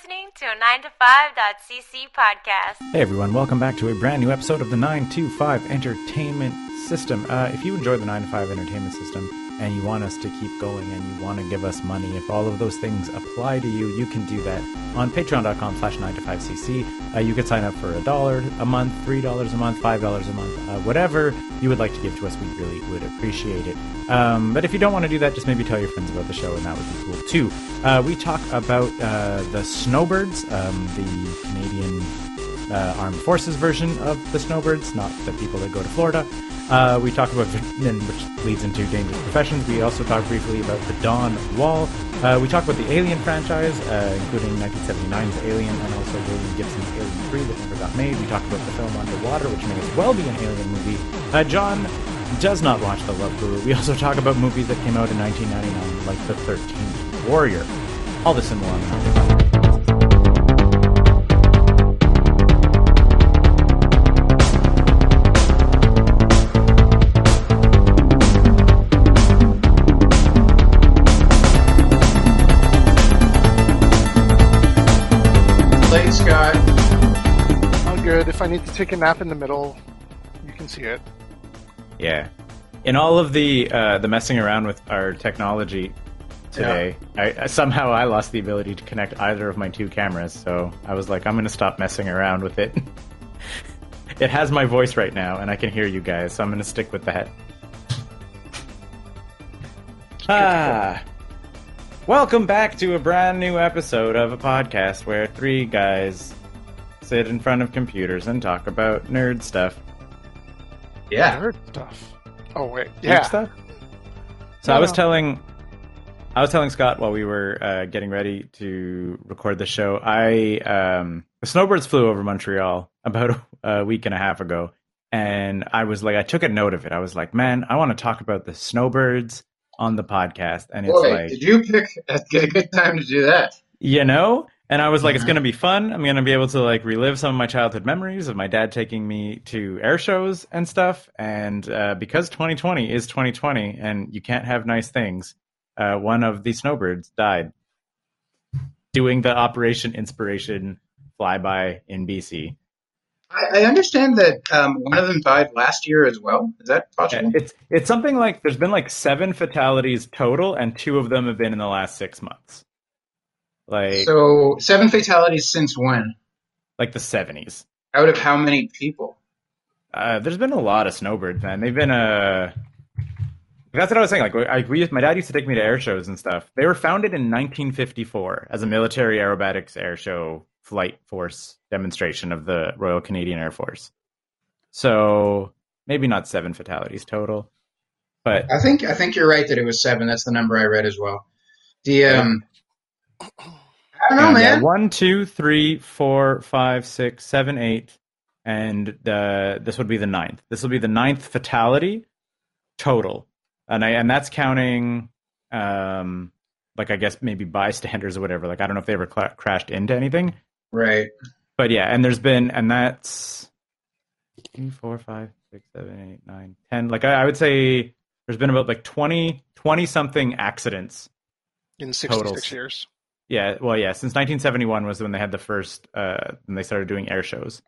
listening to a 9to5.cc podcast. Hey everyone, welcome back to a brand new episode of the 925 Entertainment System. Uh, if you enjoy the 9 to 5 Entertainment System and you want us to keep going and you want to give us money, if all of those things apply to you, you can do that on patreon.com slash 9 to 5cc. Uh, you could sign up for a dollar a month, $3 a month, $5 a month, uh, whatever you would like to give to us, we really would appreciate it. Um, but if you don't want to do that, just maybe tell your friends about the show and that would be cool too. Uh, we talk about uh, the Snowbirds, um, the Canadian uh, Armed Forces version of the Snowbirds, not the people that go to Florida. Uh, we talk about, which leads into Dangerous Professions. We also talk briefly about the Dawn Wall. Uh, we talk about the Alien franchise, uh, including 1979's Alien and also William Gibson's Alien 3 that never got made. We talk about the film Underwater, which may as well be an Alien movie. Uh, John does not watch The Love Guru. We also talk about movies that came out in 1999, like The 13th Warrior. All this and more If I need to take a nap in the middle, you can see it. Yeah. In all of the uh, the messing around with our technology today, I, I, somehow I lost the ability to connect either of my two cameras. So I was like, I'm going to stop messing around with it. it has my voice right now, and I can hear you guys, so I'm going to stick with that. Ah. Welcome back to a brand new episode of a podcast where three guys sit in front of computers and talk about nerd stuff. Yeah. Nerd stuff. Oh wait, Nerd yeah. stuff. So No, I was no. telling, I was telling Scott while we were uh, getting ready to record the show. I um, the snowbirds flew over Montreal about a week and a half ago, and I was like, I took a note of it. I was like, man, I want to talk about the snowbirds on the podcast, and it's Boy, like, did you pick a good time to do that? you know and i was like it's going to be fun. I'm going to be able to like relive some of my childhood memories of my dad taking me to air shows and stuff. And uh, because 2020 is 2020 and you can't have nice things uh, one of the snowbirds died. Doing the operation inspiration flyby in bc I, I understand that um, one of them died last year as well. Is that possible? it's it's something like there's been like seven fatalities total and two of them have been in the last six months like so seven fatalities since when? like the 70s Out of how many people? Uh, there's been a lot of snowbirds, man. They've been uh That's what I was saying. Like, I, we my dad used to take me to air shows and stuff. They were founded in 1954 as a military aerobatics air show flight force demonstration of the Royal Canadian Air Force. So maybe not seven fatalities total, but I think I think you're right that it was seven. That's the number I read as well. The um, I don't know, And, yeah, man. one, two, three, four, five, six, seven, eight, and the this would be the ninth. This will be the ninth fatality total, and I and that's counting, um, like I guess maybe bystanders or whatever. Like I don't know if they ever cla crashed into anything, Right. but yeah, and there's been and that's three, four, five, six, seven, eight, nine, ten. Like I, I would say there's been about like 20, 20 something accidents in 66 Totals. years. Yeah, well, yeah. Since 1971 was when they had the first, uh, when they started doing air shows.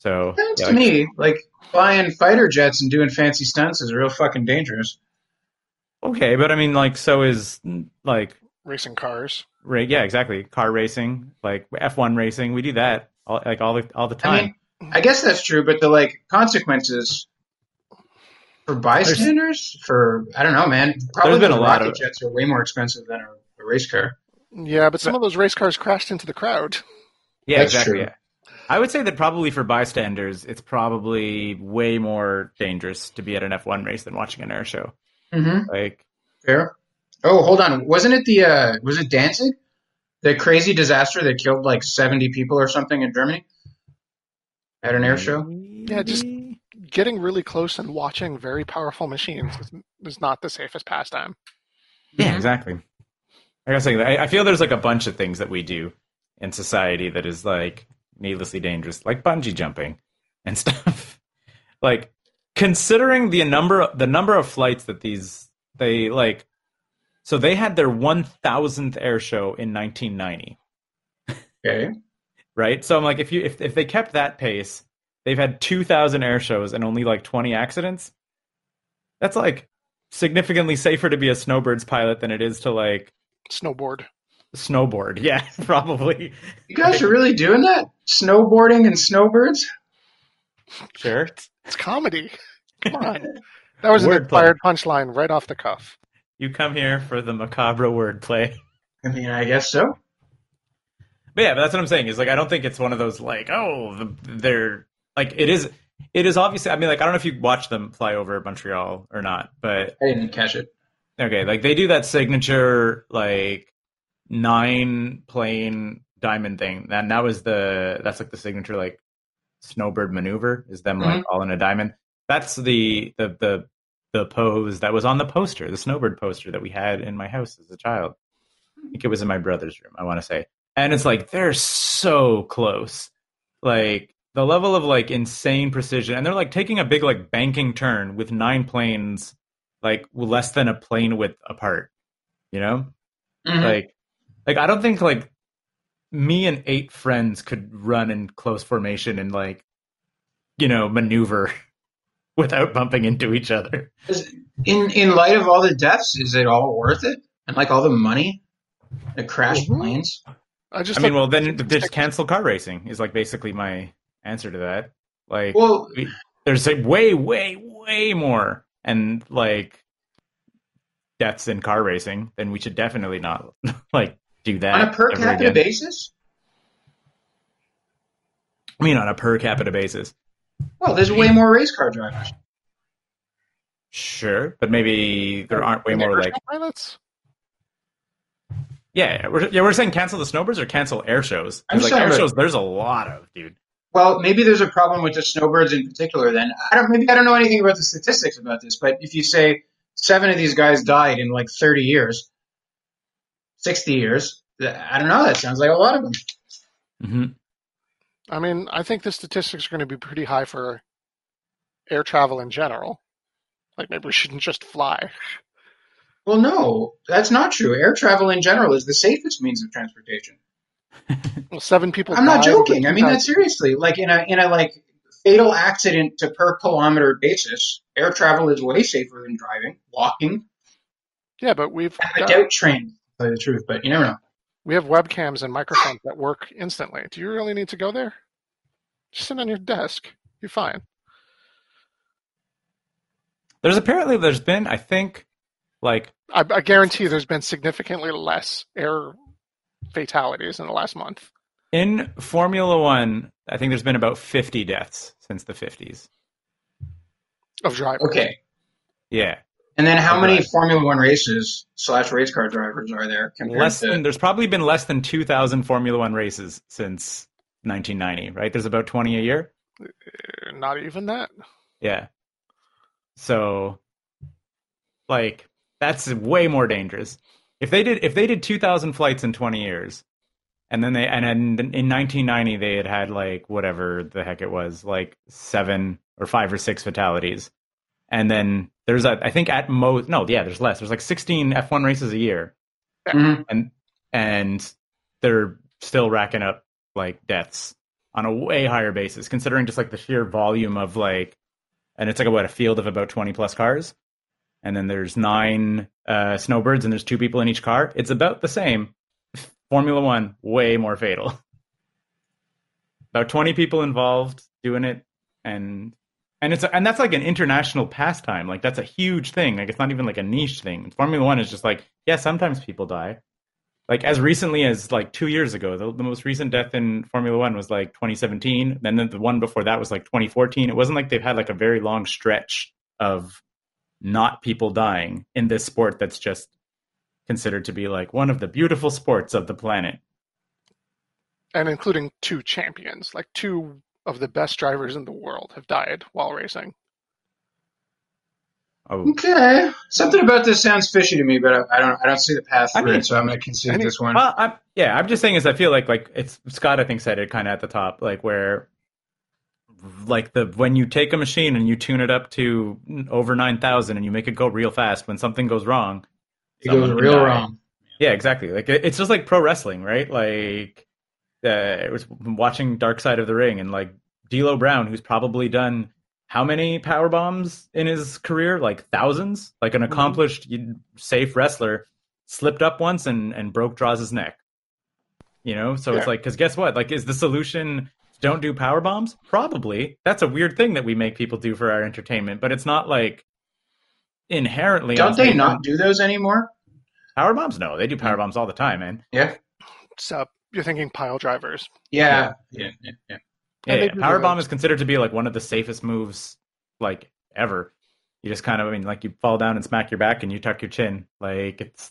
So Sounds yeah, to like- me like flying fighter jets and doing fancy stunts is real fucking dangerous. okay, but I mean, like, so is like, Racing cars. ra- yeah, exactly. Car racing, like F1 racing, we do that all, like all the all the I time. mean, I guess that's true, but the like consequences for bystanders, for I don't know, man. Probably been a lot rocket of- jets are way more expensive than a, a race car. Yeah, but some of those race cars crashed into the crowd. yeah, that's exactly. true. Yeah. I would say that probably for bystanders, it's probably way more dangerous to be at an F1 race than watching an air show. Mm-hmm. Like, Fair. Oh, hold on. Wasn't it the uh was it Danzig? The crazy disaster that killed like seventy people or something in Germany? At an air show? Yeah, just- Getting really close and watching very powerful machines is, is not the safest pastime. Yeah, exactly. I was saying, I, I feel there's like a bunch of things that we do in society that is like needlessly dangerous, like bungee jumping and stuff. like considering the number the number of flights that these they like, so they had their one thousandth air show in 1990. Okay. right? So I'm like, if you if if they kept that pace, they've had 2,000 air shows and only like 20 accidents. That's like significantly safer to be a snowbirds pilot than it is to like Snowboard. snowboard. Yeah, probably. You guys are really doing that? Snowboarding and snowbirds? Sure. It's comedy. Come on. That was an Wordplay. inspired punchline right off the cuff. You come here for the macabre wordplay. I mean, I guess so. But yeah, but that's what I'm saying. Is like I don't think it's one of those like oh they're like it is. It is obviously. I mean, like I don't know if you watched them fly over Montreal or not, but I didn't catch it. Okay, like they do that signature like nine plane diamond thing, and that was the that's like the signature like snowbird maneuver is them like mm-hmm. all in a diamond. That's the the the the pose that was on the poster, the snowbird poster that we had in my house as a child. I think it was in my brother's room. I want to say, and it's like they're so close, like the level of like insane precision, and they're like taking a big like banking turn with nine planes, like less than a plane width apart. You know, Mhm. like like I don't think like me and eight friends could run in close formation and like you know maneuver without bumping into each other. Is- in in light of all the deaths, is it all worth it? And like all the money, the crashed Mhm. planes. I just I mean, well then just cancel car racing is like basically my answer to that. Like Well, there's like way way way more and like deaths in car racing, then we should definitely not like do that on a per capita again. basis. I mean, on a per capita basis. Well, there's way more race car drivers. Sure, but maybe there aren't way more like pilots. yeah. We're, yeah, we're saying cancel the snowbirds or cancel air shows. I'm like sorry, air shows, there's a lot of dude. Well, maybe there's a problem with the snowbirds in particular. Then I don't. Maybe I don't know anything about the statistics about this. But if you say seven of these guys died in like 30 years, 60 years, I don't know. That sounds like a lot of them. Mm-hmm. I mean, I think the statistics are going to be pretty high for air travel in general. Like maybe we shouldn't just fly. Well, no, that's not true. Air travel in general is the safest means of transportation. Well, seven people. I'm not joking. I mean that seriously. Like in a in a like fatal accident to per kilometer basis, air travel is way safer than driving, walking. Yeah, but we've I got, doubt trains. To tell you the truth, but you never know. we have webcams and microphones that work instantly. Do you really need to go there? Just sit on your desk. You're fine. There's apparently there's been I think like I, I guarantee there's been significantly less air fatalities in the last month. in Formula One, I think there's been about 50 deaths since the 50s. of drivers. Okay. Yeah, And then how many Formula One races slash race car drivers are there compared less to? than there's probably been less than 2,000 Formula One races since 1990. Right? There's about 20 a year. Uh, Not even that. Yeah. So, like, that's way more dangerous. If they did, if they did 2,000 flights in 20 years, and then they, and in, in 1990 they had had like whatever the heck it was, like seven or five or six fatalities, and then there's a, I think at most, no, yeah, there's less. There's like 16 F1 races a year, Mhm. and and they're still racking up like deaths on a way higher basis considering just like the sheer volume of like and it's like what a field of about 20 plus cars and then there's nine uh, snowbirds and there's two people in each car. It's about the same. Formula one way more fatal. About 20 people involved doing it. And and it's and that's like an international pastime. Like that's a huge thing. Like it's not even like a niche thing. Formula one is just like yeah sometimes people die. Like as recently as like two years ago the, the most recent death in formula one was like 2017 then the, the one before that was like 2014 it wasn't like they've had like a very long stretch of not people dying in this sport that's just considered to be like one of the beautiful sports of the planet And including two champions, like two of the best drivers in the world have died while racing. oh Okay, something about this sounds fishy to me, but I, I don't. I don't see the path I through mean- it, so I'm going to concede any- this one. Well, I'm, yeah, I'm just saying is I feel like like it's Scott I think said it kind of at the top like where like the when you take a machine and you tune it up to over 9000 and you make it go real fast when something goes wrong it goes real die. wrong. yeah exactly like it, it's just like pro wrestling right like uh, it was watching Dark Side of the Ring and like D'Lo Brown, who's probably done how many power bombs in his career? Like thousands. Like an accomplished, safe wrestler, slipped up once and and broke Droz's neck. You know, so Yeah. it's like, because guess what? Like, is the solution don't do power bombs? Probably. That's a weird thing that we make people do for our entertainment, but it's not like inherently. Don't they not do those anymore? power bombs? No, they do power bombs all the time, man. Yeah. So you're thinking pile drivers. Yeah. Yeah. Yeah. yeah. Yeah, they yeah. power bomb is considered to be like one of the safest moves like ever. You just kind of, I mean, like you fall down and smack your back and you tuck your chin. Like it's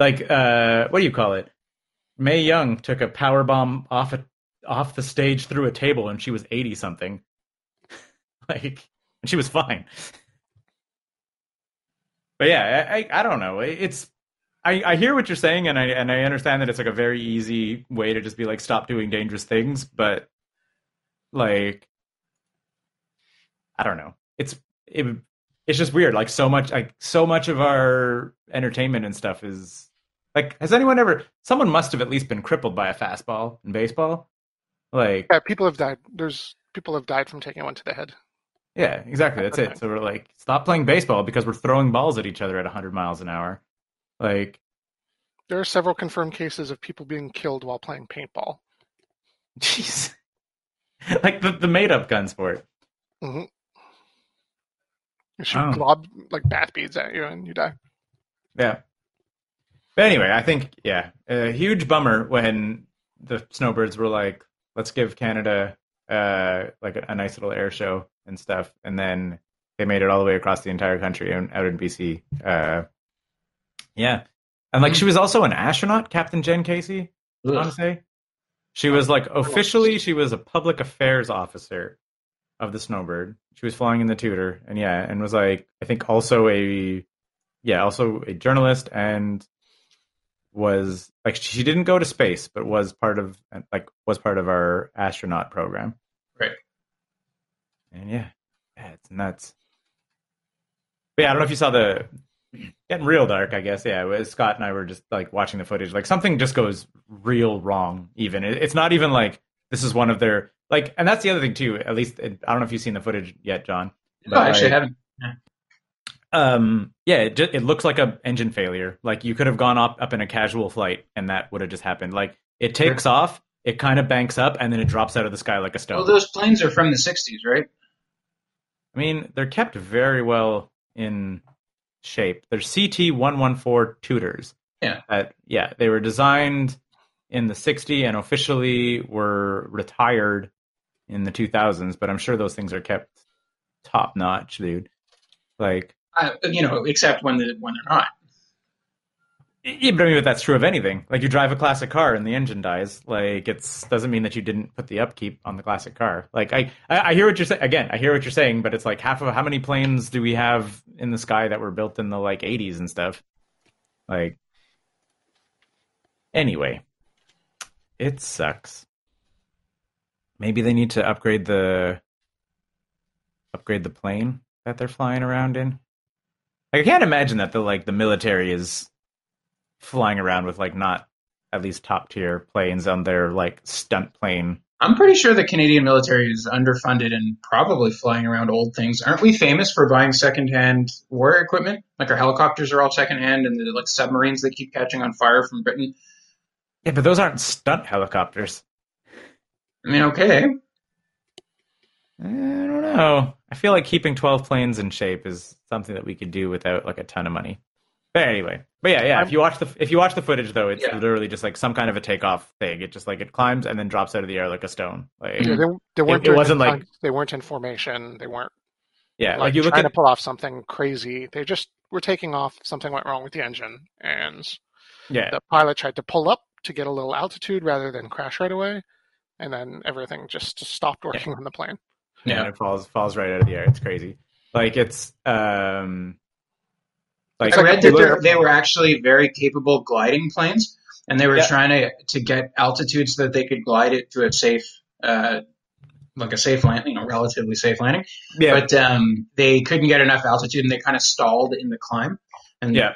like uh, what do you call it? Mae Young took a power bomb off a off the stage through a table and she was eighty something. like, and she was fine. But yeah, I, I I don't know. It's I, I hear what you're saying, and I and I understand that it's like a very easy way to just be like stop doing dangerous things, but like I don't know. It's it, it's just weird. Like so much like so much of our entertainment and stuff is like has anyone ever someone must have at least been crippled by a fastball in baseball? Like Yeah, people have died. There's people have died from taking one to the head. yeah, exactly. That's it. So we're like stop playing baseball because we're throwing balls at each other at 100 miles an hour. Like There are several confirmed cases of people being killed while playing paintball. jeez. like the the made up gun sport. Mm-hmm. You shoot Oh. glob like bat beads at you and you die. Yeah. But anyway, I think yeah, a huge bummer when the snowbirds were like, "Let's give Canada uh like a, a nice little air show and stuff," and then they made it all the way across the entire country and out in BC. Uh, yeah, and like she was also an astronaut, Captain Jen Casey. I want to say she was like officially she was a public affairs officer of the Snowbird. She was flying in the Tutor, and yeah, and was like I think also a yeah also a journalist and was like she didn't go to space, but was part of like was part of our astronaut program. Right. And yeah, yeah, it's nuts. But yeah, I don't know if you saw the getting real dark. I guess yeah. it was- Scott and I were just like watching the footage. Like something just goes real wrong. Even It- it's not even like this is one of their like, and that's the other thing too. At least I don't know if you've seen the footage yet, John. No, I actually like, haven't. Um yeah it, just, it looks like a engine failure. Like you could have gone up up in a casual flight and that would have just happened. Like it takes off it kind of banks up and then it drops out of the sky like a stone. Well, those planes are from the '60s, right? i mean they're kept very well in shape. They're ct114 tutors. Yeah. uh, yeah they were designed in the '60s and officially were retired in the 2000s but i'm sure those things are kept top notch dude. Like Uh, you know, except when the when they're not. Yeah, but I mean, but that's true of anything. Like you drive a classic car and the engine dies. Like it's doesn't mean that you didn't put the upkeep on the classic car. Like I, I, I hear what you're saying. Again, I hear what you're saying, but it's like half of how many planes do we have in the sky that were built in the like 80s and stuff? Like, anyway, it sucks. Maybe they need to upgrade the upgrade the plane that they're flying around in. Like, I can't imagine that the like the military is flying around with like not at least top tier planes on their like stunt plane. I'm pretty sure the Canadian military is underfunded and probably flying around old things. Aren't we famous for buying secondhand war equipment? Like our helicopters are all secondhand, and the like submarines that keep catching on fire from Britain. Yeah, but those aren't stunt helicopters. I mean, okay, I don't know. I feel like keeping 12 planes in shape is something that we could do without like a ton of money. But anyway, but yeah, yeah. If you watch the if you watch the footage though, it's Yeah. literally just like some kind of a takeoff thing. It just like it climbs and then drops out of the air like a stone. Like Yeah, they, they weren't. it doing wasn't in like- they weren't in formation. They weren't yeah, like, like you look trying at to pull off something crazy. They just were taking off. Something went wrong with the engine, and yeah, the pilot tried to pull up to get a little altitude rather than crash right away, and then everything just stopped working on the plane. Yeah, and it falls falls right out of the air. It's crazy. Like it's um like I read that they're- look- they were actually very capable gliding planes, and they were Yeah. trying to to get altitude so that they could glide it to a safe, uh, like a safe land, you know, relatively safe landing. yeah, But um, they couldn't get enough altitude, and they kind of stalled in the climb. And Yeah.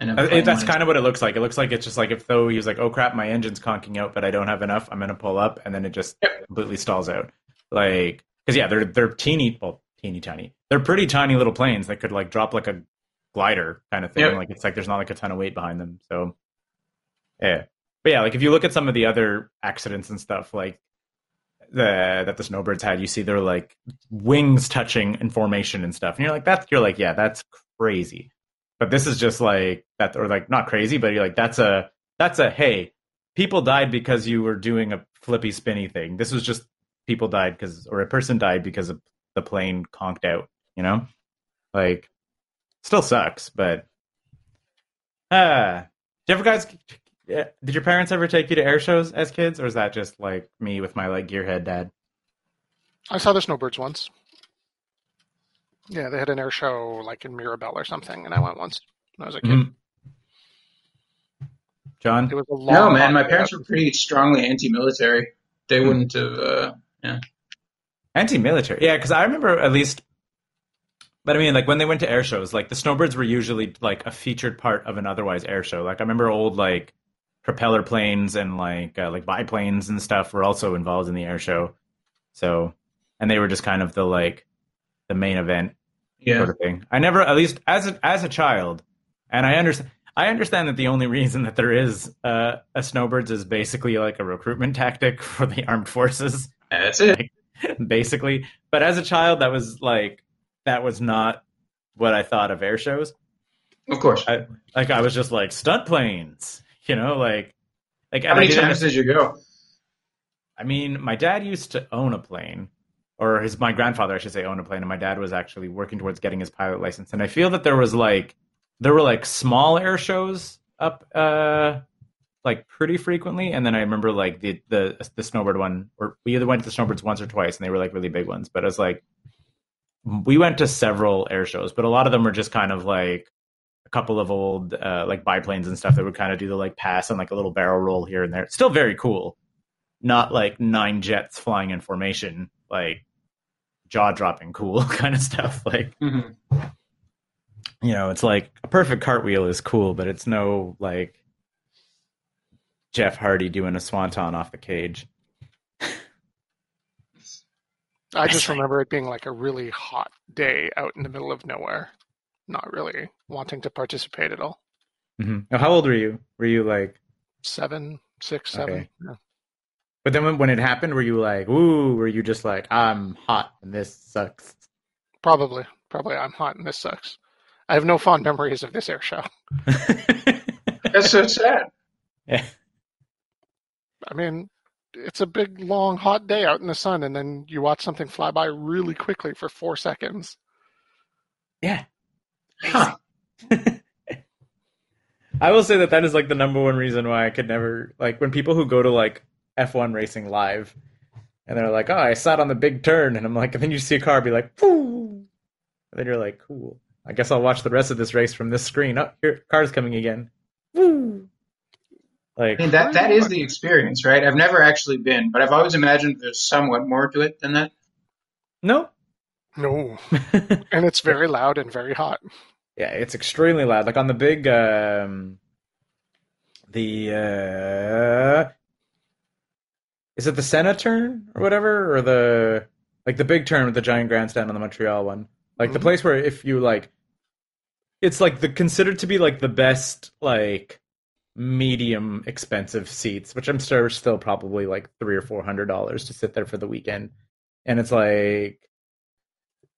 And it- that's kind of what it looks like. It looks like it's just like if though he was like, "Oh crap, my engine's conking out, but I don't have enough. I'm gonna pull up," and then it just Yep. completely stalls out. Like, because yeah, they're they're teeny, well, teeny tiny. They're pretty tiny little planes that could like drop like a glider kind of thing. Yep. Like it's like there's not like a ton of weight behind them. So yeah, but yeah, like if you look at some of the other accidents and stuff, like the that the snowbirds had, you see their like wings touching in formation and stuff, and you're like, that's you're like, yeah, that's crazy. But this is just like that, or like not crazy, but you're like, that's a that's a hey, people died because you were doing a flippy spinny thing. This was just people died because, or a person died because of the plane conked out. You know, like still sucks, but ah, did you ever guys? Did your parents ever take you to air shows as kids, or is that just like me with my like gearhead dad? I saw the snowbirds once. Yeah, they had an air show like in Mirabel or something, and I went once when I was a kid. Mhm. John, It was a long. No, man, my parents were pretty strongly anti-military. They Hmm. wouldn't have. Uh, anti-military, yeah, because I remember at least. But I mean, like when they went to air shows, like the snowbirds were usually like a featured part of an otherwise air show. Like I remember old like propeller planes and like uh, like biplanes and stuff were also involved in the air show. So, and they were just kind of the like the main event yeah, sort of thing. I never, at least as a, as a child, and I understand. I understand that the only reason that there is uh, a snowbirds is basically like a recruitment tactic for the armed forces, that's it. basically. But as a child, that was like that was not what I thought of air shows. Of course. I, like I was just like stunt planes, you know, like like How many times did you go? I mean, my dad used to own a plane, or his my grandfather, I should say, owned a plane, and my dad was actually working towards getting his pilot license. And I feel that there was like there were like small air shows up, uh, like pretty frequently. And then I remember like the the the snowbird one, or we either went to the snowbirds once or twice, and they were like really big ones. But it was like we went to several air shows, but a lot of them were just kind of like a couple of old uh, like biplanes and stuff that would kind of do the like pass and like a little barrel roll here and there. Still very cool. Not like nine jets flying in formation, like jaw dropping cool kind of stuff. Like Mhm. you know, it's like a perfect cartwheel is cool, but it's no like Jeff Hardy doing a swanton off the cage. I just remember it being like a really hot day out in the middle of nowhere, not really wanting to participate at all. hmm how old were you? Were you like? Seven, six, seven. Okay. Yeah. But then when, when it happened, were you like, "Ooh"? Were you just like, "I'm hot and this sucks"? Probably, probably. I'm hot and this sucks. I have no fond memories of this air show. That's so sad. yeah. I mean, it's a big, long, hot day out in the sun, and then you watch something fly by really quickly for four seconds. Yeah. Huh. I will say that that is like the number one reason why I could never like when people who go to like F1 racing live and they're like, "Oh, I sat on the big turn," and I'm like, and then you see a car be like, "Pooh," and then you're like, "Cool, I guess I'll watch the rest of this race from this screen." Oh, here, car's coming again. Woo! Like, I mean, that that is the experience, right? I've never actually been, but I've always imagined there's somewhat more to it than that. no. No, and it's very loud and very hot. Yeah, it's extremely loud. Like on the big, um, the uh, is it the Senna turn or whatever, or the like the big turn with the giant grandstand on the Montreal one, like the Mhm. place where if you like, it's like the considered to be like the best like medium expensive seats, which I'm sure are still probably like three or four hundred dollars to sit there for the weekend, and it's like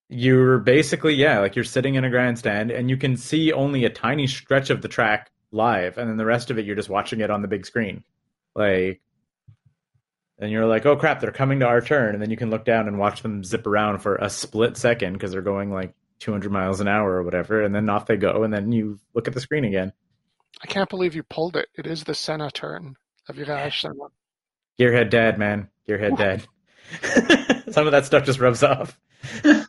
you're basically yeah like you're sitting in a grandstand and you can see only a tiny stretch of the track live and then the rest of it you're just watching it on the big screen. Like and you're like oh crap they're coming to our turn. And then you can look down and watch them zip around for a split second because they're going like 200 miles an hour or whatever and then off they go and then you look at the screen again I can't believe you pulled it. It is the Senna turn. The Virage Senna. gearhead dad man gearhead dad some of that stuff just rubs off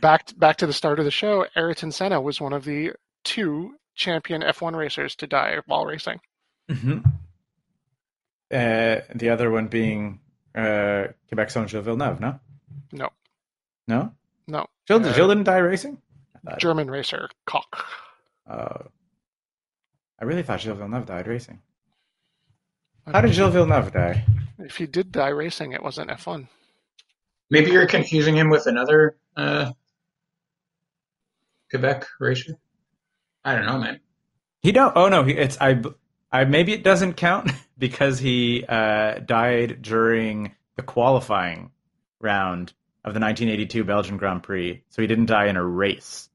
Back back to the start of the show. Ayrton Senna was one of the two champion F1 racers to die while racing. hmm Uh, the other one being uh, Quebec Saint Gilles Villeneuve, no? No, No? no. Gilles, Uh, Gilles didn't die racing? That. German racer Koch. Uh, I really thought Gilles Villeneuve died racing. How did Gilles Villeneuve die? If he did die racing, it wasn't F1. Maybe you're confusing him with another uh, Quebec racer. I don't know, man. He don't. Oh no, it's I. I maybe it doesn't count because he uh, died during the qualifying round of the 1982 Belgian Grand Prix, so he didn't die in a race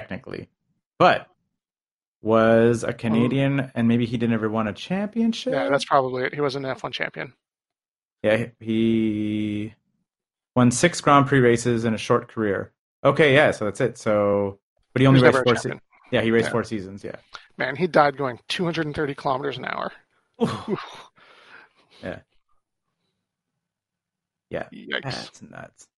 technically, but was a oh. Canadian, and maybe he didn't ever won a championship. Yeah, that's probably it. He was an F1 champion. Yeah, he won six Grand Prix races in a short career. Okay, yeah, so that's it. So, but he only raced four. Se- yeah, he raced Yeah. four seasons. Yeah. Man, he died going 230 kilometers an hour. Yeah. Yeah. Yikes. That's nuts.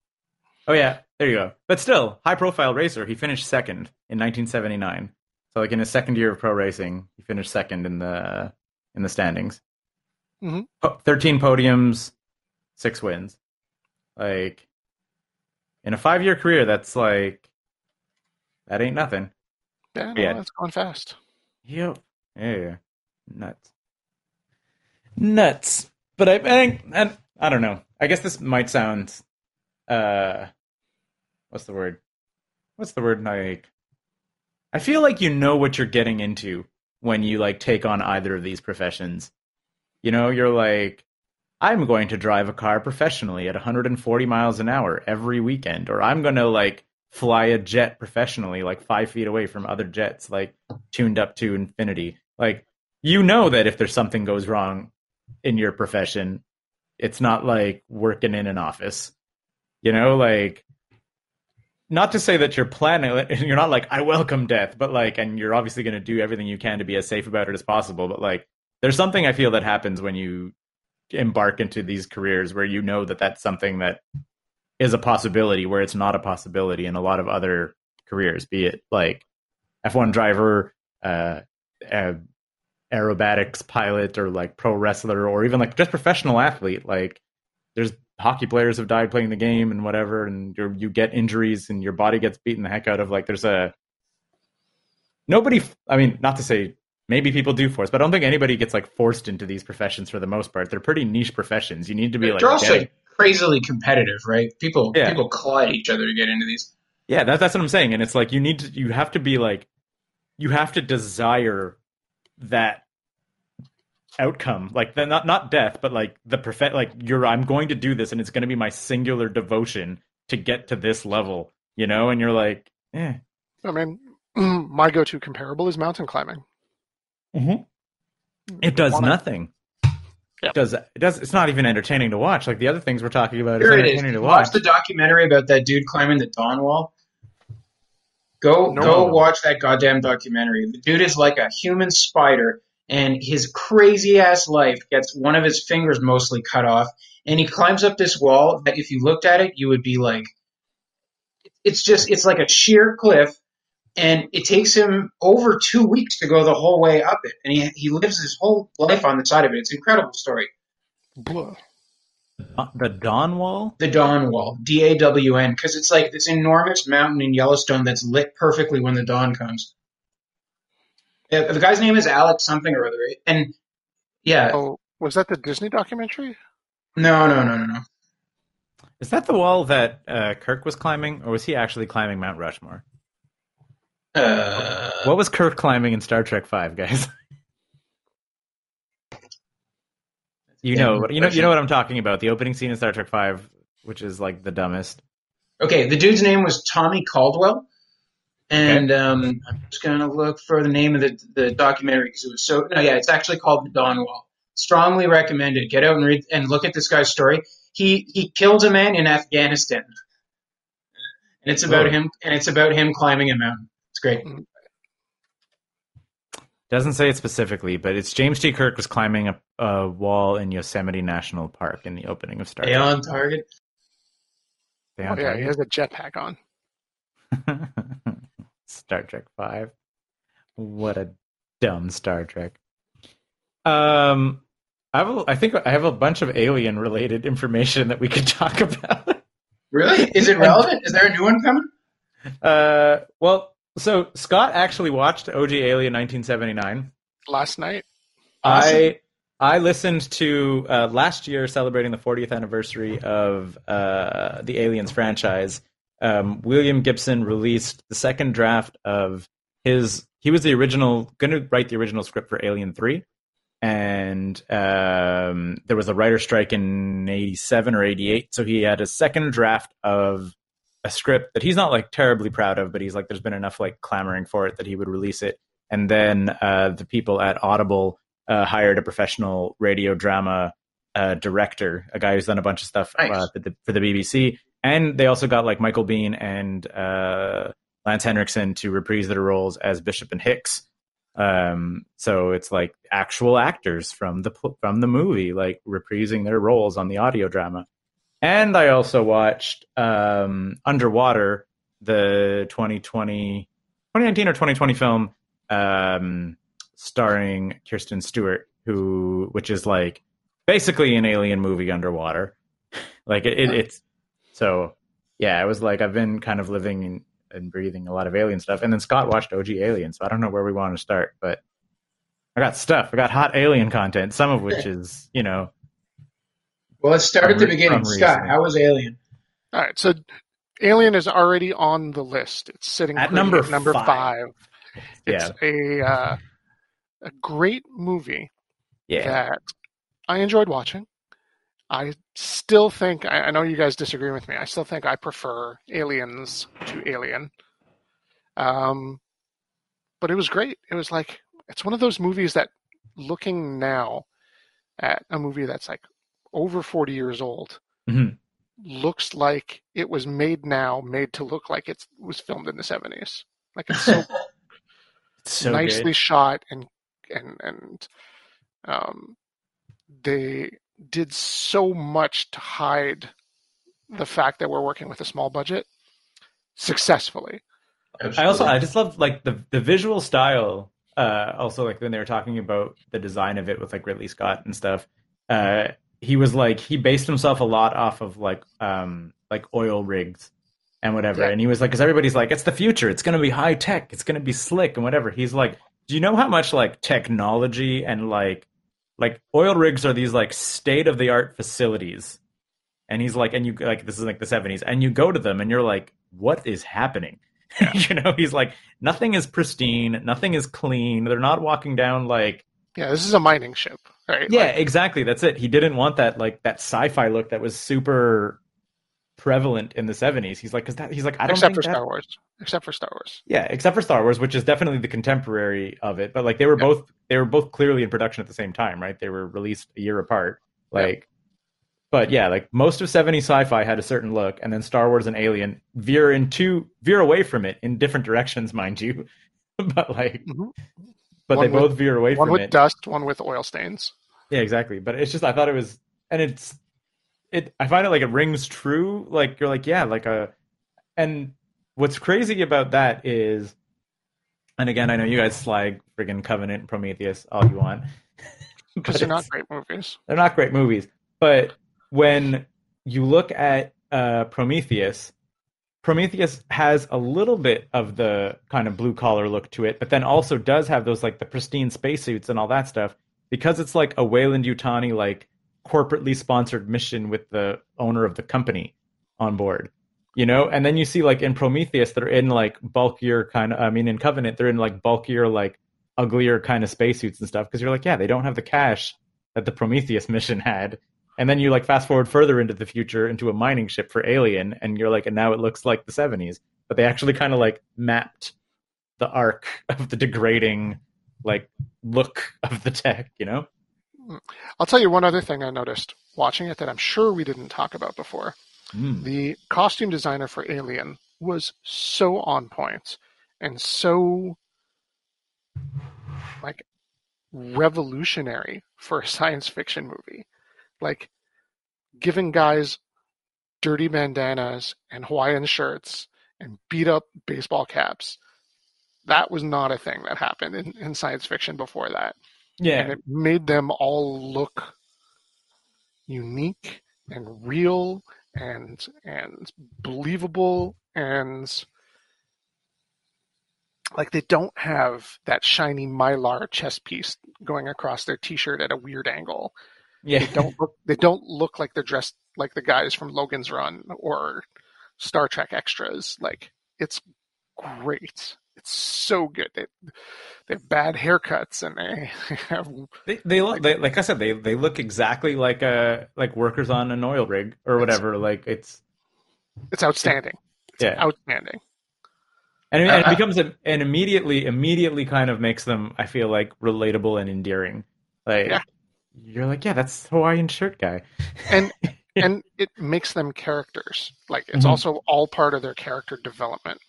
Oh yeah, there you go. But still, high profile racer. He finished second in 1979. So like in his second year of pro racing, he finished second in the in the standings. Mhm. Po- Thirteen podiums, six wins. Like in a five year career, that's like that ain't nothing. Yeah, no, Yeah. that's going fast. Yep. Yeah, yeah. Nuts. Nuts. But I, I think, and I don't know. I guess this might sound, uh, what's the word? What's the word? Like, I feel like you know what you're getting into when you like take on either of these professions. You know, you're like, I'm going to drive a car professionally at 140 miles an hour every weekend, or I'm going to like fly a jet professionally, like five feet away from other jets, like tuned up to infinity. Like, you know that if there's something goes wrong in your profession, it's not like working in an office. You know, like, not to say that you're planning, you're not like, I welcome death, but like, and you're obviously going to do everything you can to be as safe about it as possible. But like, there's something I feel that happens when you embark into these careers where you know that that's something that is a possibility where it's not a possibility in a lot of other careers, be it like F1 driver, uh, uh, aerobatics pilot, or like pro wrestler, or even like just professional athlete. Like there's hockey players have died playing the game and whatever, and you you get injuries and your body gets beaten the heck out of. Like there's a nobody. I mean, not to say maybe people do force, but I don't think anybody gets like forced into these professions for the most part. They're pretty niche professions. You need to be like They're also crazily competitive, right? People Yeah. people claw at each other to get into these. Yeah, that, that's what I'm saying. And it's like you need to, you have to be like, you have to desire that outcome, like the, not not death, but like the perfect, like you're, I'm going to do this, and it's going to be my singular devotion to get to this level, you know. And you're like, eh, I mean, my go-to comparable is mountain climbing. it does Wanna- nothing. Yep. It does it does? It's not even entertaining to watch. Like the other things we're talking about, Here is it is. entertaining to Watch watch. the documentary about that dude climbing the Dawn Wall. Go No. go watch that goddamn documentary. The dude is like a human spider, and his crazy ass life gets one of his fingers mostly cut off, and he climbs up this wall that if you looked at it, you would be like, it's just it's like a sheer cliff, and it takes him over two weeks to go the whole way up it, and he he lives his whole life on the side of it. It's an incredible story. Blah. the Dawn Wall. the Dawn Wall, D A W N, because it's like this enormous mountain in Yellowstone that's lit perfectly when the dawn comes. Yeah, the guy's name is Alex something or other, and yeah, Oh, was that the Disney documentary? no, no, no, no, no. Is that the wall that uh, Kirk was climbing, or was he actually climbing Mount Rushmore? Uh, What was Kirk climbing in Star Trek Five, guys? you Yeah, know, you know, you know what I'm talking about. The opening scene in Star Trek Five, which is like the dumbest. okay, the dude's name was Tommy Caldwell, and um, I'm just gonna look for the name of the the documentary because it was so. No, yeah, it's actually called the Dawn Wall. Strongly recommended. Get out and read and look at this guy's story. He he killed a man in Afghanistan, and it's about Whoa. him. And it's about him climbing a mountain. It's great. Doesn't say it specifically, but it's James T. Kirk was climbing a, a wall in Yosemite National Park in the opening of Star Stay Trek. on target. Stay Oh, on yeah, he has a jetpack on. Star Trek Five. What a dumb Star Trek. Um, I have a, I think I have a bunch of alien related information that we could talk about. Really? Is it relevant? Is there a new one coming? Uh, well, so Scott actually watched OG Alien 1979. Last night, I I listened to uh, last year celebrating the 40th anniversary of uh, the Aliens franchise. Um, William Gibson released the second draft of his. He was the original, going to write the original script for Alien Three, and um, there was a writer strike in '87 or '88, so he had a second draft of a script that he's not like terribly proud of, but he's like, there's been enough like clamoring for it that he would release it. And then uh, the people at Audible uh, hired a professional radio drama uh, director, a guy who's done a bunch of stuff Nice. uh, for, the, for the BBC. And they also got like Michael Biehn and uh, Lance Henriksen to reprise their roles as Bishop and Hicks. Um, so it's like actual actors from the from the movie, like reprising their roles on the audio drama. And I also watched um, Underwater, the 2020, 2019 or 2020 film um, starring Kirsten Stewart, who which is like basically an alien movie underwater. like it, it, it's so yeah. I was like I've been kind of living in, and breathing a lot of alien stuff, and then Scott watched OG Alien, so I don't know where we want to start, but I got stuff. I got hot alien content, some of which is you know Well, let's start at the re- beginning. Scott, how was Alien? all right. So, Alien is already on the list. It's sitting At number at number five. five. It's yeah a uh, a great movie yeah that I enjoyed watching. I still think I, I know you guys disagree with me. I still think I prefer Aliens to Alien. Um, but it was great. It was like it's one of those movies that, looking now at a movie that's like over forty years old, Mhm. looks like it was made now, made to look like it was filmed in the seventies. Like it's so It's so nicely good. shot and and and um, they did so much to hide the fact that we're working with a small budget successfully. I also I just love like the the visual style. Uh, also like when they were talking about the design of it with like Ridley Scott and stuff. Uh, he was like he based himself a lot off of like um like oil rigs and whatever. Yeah. And he was like, because everybody's like, it's the future. It's gonna be high tech. It's gonna be slick and whatever. He's like, do you know how much like technology and like like oil rigs are these like state of the art facilities? And he's like, and you like this is like the seventies, and you go to them and you're like, what is happening? you know, he's like, nothing is pristine, nothing is clean. They're not walking down like Yeah, this is a mining ship, right? yeah, Like, exactly. That's it. He didn't want that like that sci-fi look that was super prevalent in the 70s. He's like cuz that he's like I don't except for that- Star Wars. Except for Star Wars. Yeah, except for Star Wars, which is definitely the contemporary of it, but like they were Yeah. both they were both clearly in production at the same time, right? They were released a year apart. Like but yeah, like most of 70s sci-fi had a certain look and then Star Wars and Alien veer into veer away from it in different directions, mind you. but like Mhm. but One they with- both veer away from it. One with dust, one with oil stains. Yeah, exactly. But it's just I thought it was, and it's it. I find it like it rings true. Like you're like yeah, like a, and what's crazy about that is, and again, I know you guys slag friggin' Covenant and Prometheus all you want, Because they're not great movies. they're not great movies. But when you look at uh, Prometheus, Prometheus has a little bit of the kind of blue collar look to it, but then also does have those like the pristine spacesuits and all that stuff because it's like a Weyland-Yutani like corporately sponsored mission with the owner of the company on board. You know, and then you see like in Prometheus, they're in like bulkier kind of. I mean, in Covenant, they're in like bulkier, like uglier kind of spacesuits and stuff. Because you're like, yeah, they don't have the cash that the Prometheus mission had. And then you like fast forward further into the future into a mining ship for Alien, and you're like, and now it looks like the 70s. But they actually kind of like mapped the arc of the degrading like look of the tech, you know? I'll tell you one other thing I noticed watching it that I'm sure we didn't talk about before. Mm. The costume designer for Alien was so on point and so like revolutionary for a science fiction movie. Like giving guys dirty bandanas and Hawaiian shirts and beat up baseball caps. That was not a thing that happened in, in science fiction before that. And Yeah. it made them all look unique and real and and believable and like they don't have that shiny mylar chest piece going across their t-shirt at a weird angle. Yeah. They don't look they don't look like they're dressed like the guys from Logan's Run or Star Trek extras. Like it's great. It's so good. They they have bad haircuts and they have They, they look they, like I said they they look exactly like uh like workers on an oil rig or whatever. Like it's it's outstanding. It's Yeah. outstanding. and, it- and Uh, it becomes a, and immediately immediately kind of makes them I feel like relatable and endearing. Like Yeah. you're like yeah that's Hawaiian shirt guy. And and it makes them characters. Like it's Mhm. also all part of their character development.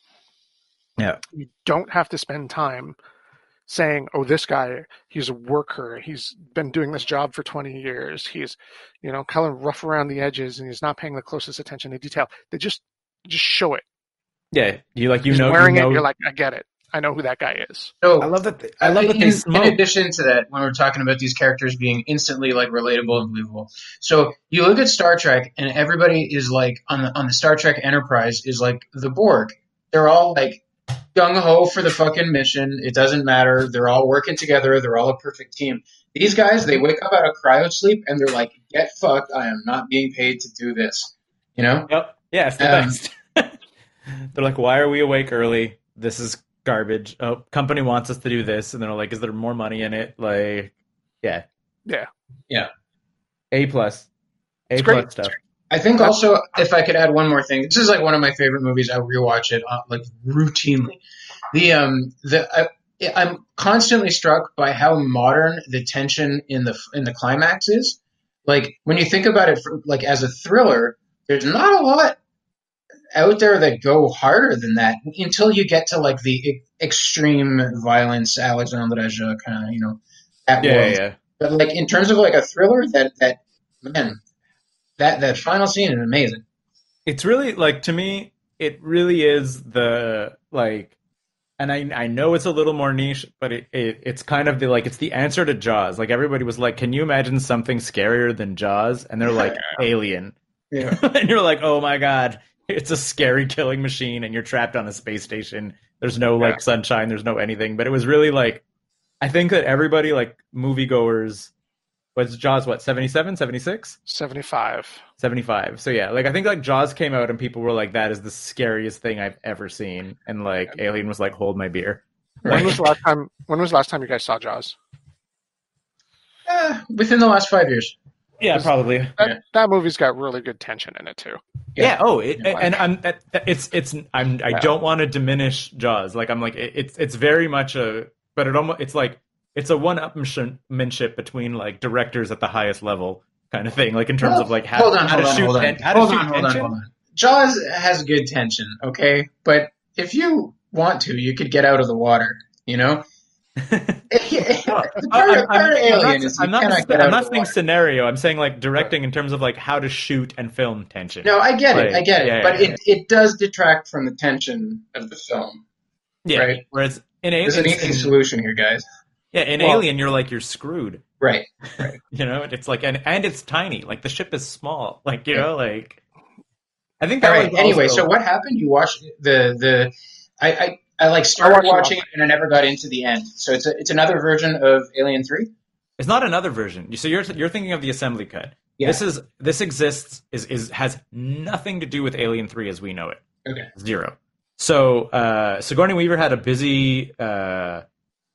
Yeah. You don't have to spend time saying, "Oh, this guy, he's a worker. He's been doing this job for 20 years. He's, you know, kind of rough around the edges and he's not paying the closest attention to detail." They just just show it. Yeah, you like you he's know wearing you know, it, you're like, "I get it. I know who that guy is." So I love that they, I uh, love that in, they in addition to that, when we're talking about these characters being instantly like relatable and believable, so you look at Star Trek and everybody is like on the on the Star Trek Enterprise is like the Borg. They're all like gung ho for the fucking mission. It doesn't matter. They're all working together. They're all a perfect team. These guys, they wake up out of cryo sleep and they're like, "Get fucked! I am not being paid to do this." You know? Yep. Yeah, it's the Um, best. they're like, why are we awake early? This is garbage. Oh, company wants us to do this, and they're like, is there more money in it? Like, yeah, Yeah. Yeah. A plus, A It's plus great. stuff. I think also, if I could add one more thing, this is like one of my favorite movies. I rewatch it uh, like routinely. The um the I, I'm constantly struck by how modern the tension in the in the climax is. Like when you think about it, for, like as a thriller, there's not a lot out there that go harder than that until you get to like the e- extreme violence, Alexandre Aja kind of you know that Yeah, world. yeah. But like in terms of like a thriller, that that man, that that final scene is amazing. It's really like to me, it really is the like, and I I know it's a little more niche, but it, it it's kind of the like it's the answer to Jaws. Like everybody was like, can you imagine something scarier than Jaws? And they're like, Alien. Yeah. and you're like, oh my god, it's a scary killing machine, and you're trapped on a space station. There's no like Yeah. sunshine, there's no anything. But it was really like, I think that everybody like moviegoers was Jaws what 77, 76, 75. 75. So yeah, like I think like Jaws came out and people were like, that is the scariest thing I've ever seen, and like Alien was like, hold my beer. When was the last time when was the last time you guys saw Jaws? Uh, within the last five years. Yeah, probably. That, Yeah. that movie's got really good tension in it too. Yeah. Oh, it, Yeah. and I'm that, that- it's it's I'm I Yeah. don't want to diminish Jaws. Like I'm like it, it's it's very much a but it almost it's like it's a one-upmanship between like directors at the highest level kind of thing. Like in terms of like how, hold on, how hold to on, shoot hold on, ten- how to hold shoot on, hold on, hold on. Jaws has good tension, okay, but if you want to, you could get out of the water. You know, I'm, I'm- of I'm Alien not, is you I'm not, cannot I'm get out not of the saying scenario. I'm saying like directing in terms of like how to shoot and film tension. No, I get it, I Like, get it, yeah, but yeah, it it does detract from the tension of the film. yeah. right. Whereas in There's an easy solution here, guys. Yeah, in Well- Alien, you're like you're screwed. Right. Right. You know, it's like and and it's tiny. Like the ship is small. Like you Yeah. know, like I think that right. was Anyway, also- so what happened? You watched the the I I, I like started watched watching it and I never got into the end. So it's a, it's another version of Alien Three. It's not another version. So you're you're thinking of the assembly cut. Yeah. This is this exists is is has nothing to do with Alien Three as we know it. Okay. Zero. So uh, Sigourney Weaver had a busy uh,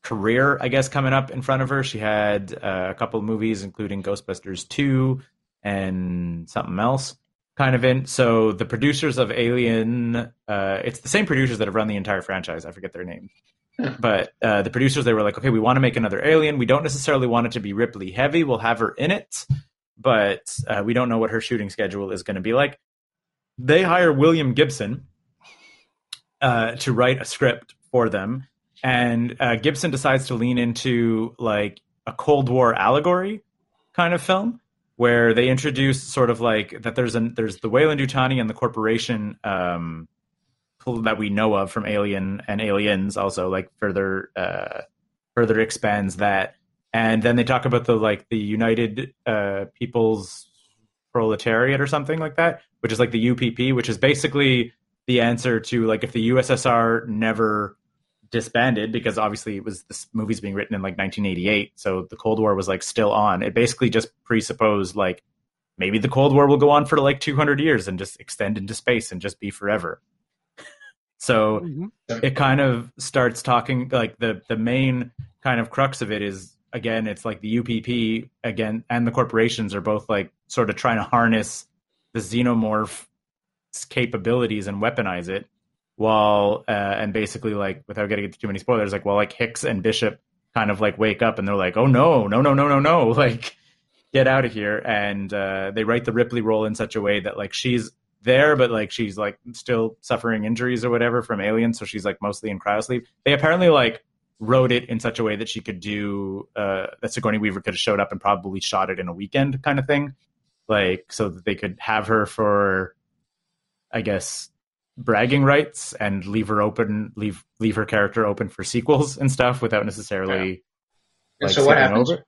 career, I guess, coming up in front of her. She had uh, a couple of movies, including Ghostbusters Two and something else, kind of in. So the producers of Alien, uh, it's the same producers that have run the entire franchise. I forget their name. But uh, the producers, they were like, okay, we want to make another Alien. We don't necessarily want it to be Ripley heavy. We'll have her in it, but uh, we don't know what her shooting schedule is going to be like. They hire William Gibson uh, to write a script for them, and uh, Gibson decides to lean into like a Cold War allegory kind of film where they introduce sort of like that there's an there's the Weyland-Yutani and the corporation um, that we know of from Alien and Aliens also like further uh, further expands that, and then they talk about the like the United uh, People's Proletariat or something like that, which is like the UPP, which is basically the answer to like if the USSR never disbanded because obviously it was this movie's being written in like 1988, so the Cold War was like still on. It basically just presupposed like maybe the Cold War will go on for like 200 years and just extend into space and just be forever. so Mhm. it kind of starts talking like the the main kind of crux of it is again it's like the UPP again and the corporations are both like sort of trying to harness the xenomorph capabilities and weaponize it while uh, and basically like without getting into too many spoilers like well like Hicks and Bishop kind of like wake up and they're like oh no no no no no no like get out of here. And uh, they write the Ripley role in such a way that like she's there but like she's like still suffering injuries or whatever from aliens so she's like mostly in cryosleep they apparently like wrote it in such a way that she could do uh that Sigourney Weaver could have showed up and probably shot it in a weekend kind of thing like so that they could have her for I guess bragging rights and leave her open leave leave her character open for sequels and stuff without necessarily And like, so what happens? over.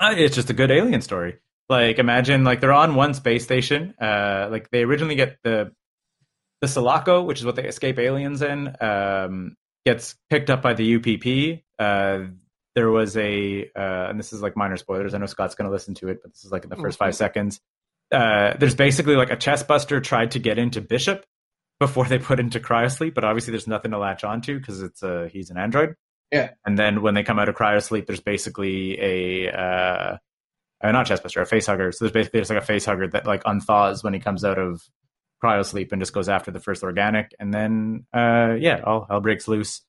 Uh, it's just a good alien story. Like imagine like they're on one space station. Uh, like they originally get the the Sulaco, which is what they escape aliens in, um, gets picked up by the UPP. Uh, there was a, uh, and this is like minor spoilers. I know Scott's going to listen to it, but this is like in the 1st five seconds. Uh, there's basically like a chest buster tried to get into Bishop before they put into cryosleep, but obviously there's nothing to latch onto because it's a he's an android. Yeah. And then when they come out of cryosleep, there's basically a uh, uh, not chest buster, a face hugger. So there's basically just like a face hugger that like unthaws when he comes out of cryosleep and just goes after the first organic, and then uh, yeah, all hell breaks loose.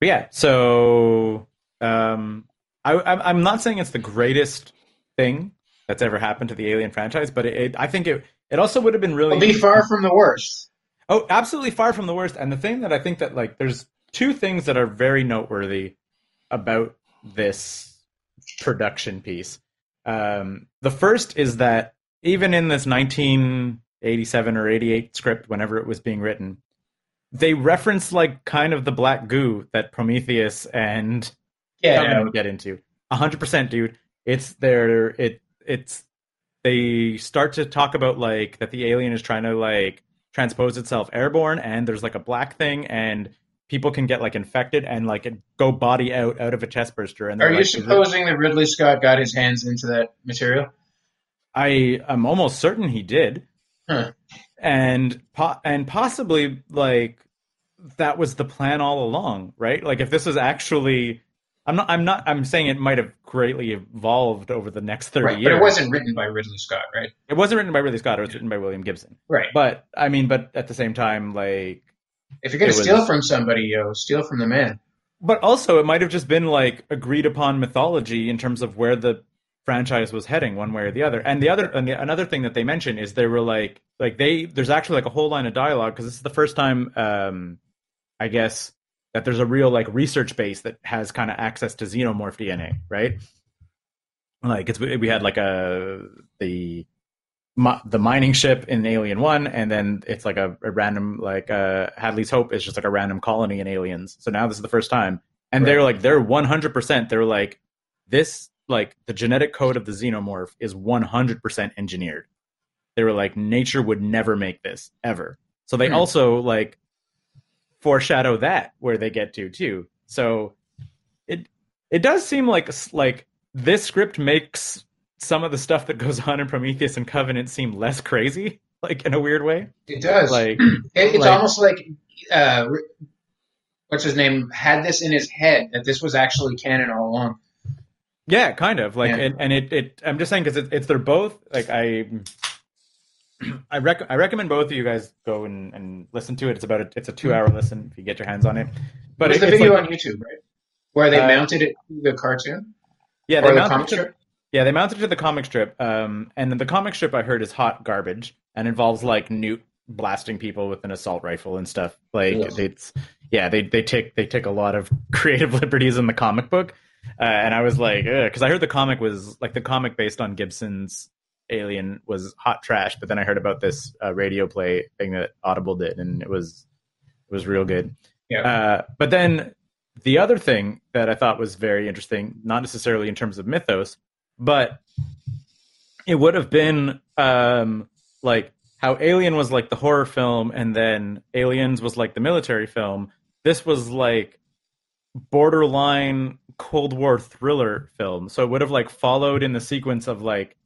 But yeah, so um, I, I'm not saying it's the greatest thing that's ever happened to the Alien franchise, but it, it I think it it also would have been really It'll be far from the worst. Oh, absolutely far from the worst. And the thing that I think that like there's two things that are very noteworthy about this production piece. Um, the first is that even in this 1987 or 88 script, whenever it was being written, they reference like kind of the black goo that Prometheus and Yeah, Covenant get into. hundred percent, dude. It's there. It it's they start to talk about like that the alien is trying to like transpose itself airborne, and there's like a black thing, and people can get like infected and like go body out out of a chest burster. And Are they're you supposing that Ridley Scott got his hands into that material? I am almost certain he did, Huh. and po- and possibly like that was the plan all along, right? Like if this was actually, I'm not, I'm not, I'm saying it might have greatly evolved over the next thirty Right, years. but it wasn't written by Ridley Scott, right? It wasn't written by Ridley Scott. It was written by William Gibson. Right. But I mean, but at the same time, like, If you're gonna It was- steal from somebody, yo, steal from the man. but also it might have just been like agreed upon mythology in terms of where the franchise was heading, one way or the other. And the other, and the, another thing that they mentioned is they were like, like they, there's actually like a whole line of dialogue because this is the first time, um, I guess that there's a real like research base that has kind of access to xenomorph DNA, right? Like it's we had like a the the mining ship in Alien One, and then it's like a, a random like uh, Hadley's Hope is just like a random colony in Aliens. So now this is the first time, and they're like they're one hundred percent. They're like this like the genetic code of the xenomorph is one hundred percent engineered. They were like nature would never make this ever. So they Hmm. also like foreshadow that where they get to too. So it it does seem like like this script makes some of the stuff that goes on in Prometheus and Covenant seem less crazy, like in a weird way. It does. Like It, it's like- almost like uh, what's his name had this in his head that this was actually canon all along. yeah, kind of like Yeah. and, and it, it I'm just saying because it, it's they're both like I I rec- I recommend both of you guys go and, and listen to it. It's about a, it's a two hour listen if you get your hands on it. But it's it, the video like- on YouTube, right, where they Uh, mounted it to the cartoon yeah, they the mounted comic it to- Yeah, they mounted it to the comic strip, um, and the comic strip I heard is hot garbage and involves like Newt blasting people with an assault rifle and stuff. Like Yes. it's yeah, they they take they take a lot of creative liberties in the comic book, uh, and I was like, because I heard the comic was like the comic based on Gibson's Alien was hot trash, but then I heard about this uh, radio play thing that Audible did, and it was it was real good. Yeah. Uh, but then the other thing that I thought was very interesting, not necessarily in terms of mythos, but it would have been um, like how Alien was like the horror film, and then Aliens was like the military film. This was like borderline Cold War thriller film. So it would have like followed in the sequence of like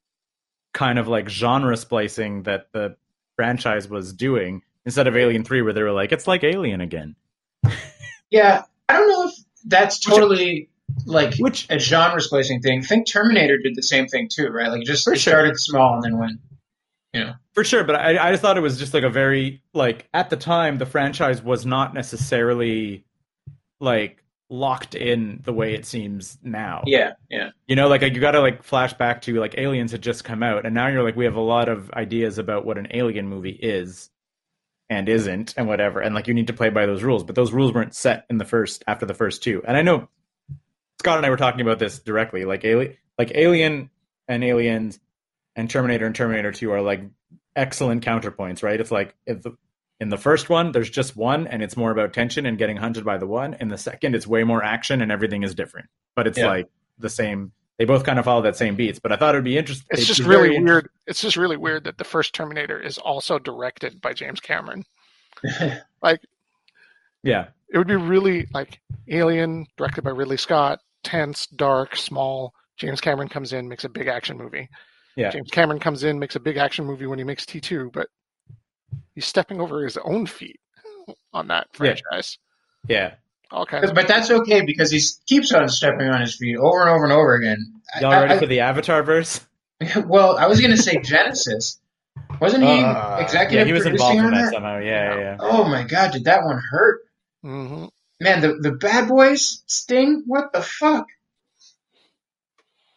kind of like genre splicing that the franchise was doing instead of Alien 3 where they were like it's like Alien again. Yeah, I don't know if that's totally like Which a genre splicing thing. Think Terminator did the same thing too, right? Like just it sure. started small and then went, you know. For sure, but I, I just thought it was just like a very like at the time the franchise was not necessarily like locked in the way it seems now. Yeah, yeah. You know, like you got to like flash back to like Aliens had just come out, and now you're like we have a lot of ideas about what an Alien movie is and isn't, and whatever, and like you need to play by those rules. But those rules weren't set in the first after the first two. And I know Scott and I were talking about this directly, like Alien, like Alien and Aliens and Terminator and Terminator Two are like excellent counterpoints, right? It's like if the in the first one, there's just one, and it's more about tension and getting hunted by the one. In the second, it's way more action and everything is different. But it's Yeah. like the same. They both kind of follow that same beats. But I thought it'd be interesting. It's just really weird. It's just really weird that the first Terminator is also directed by James Cameron. Like, yeah, It would be really like Alien, directed by Ridley Scott, tense, dark, small. James Cameron comes in, makes a big action movie. yeah, James Cameron comes in, makes a big action movie when he makes T2, but he's stepping over his own feet on that franchise. yeah. All kinds of but that's okay because he keeps on stepping on his feet over and over and over again. Y'all I- ready I- for the Avatar verse? well, I was going to say Genisys. Wasn't he Uh, executive yeah, he was producing involved in that that? somehow. Yeah, yeah. yeah. Oh my god, did that one hurt? hmm Man, the the bad boys sting. What the fuck?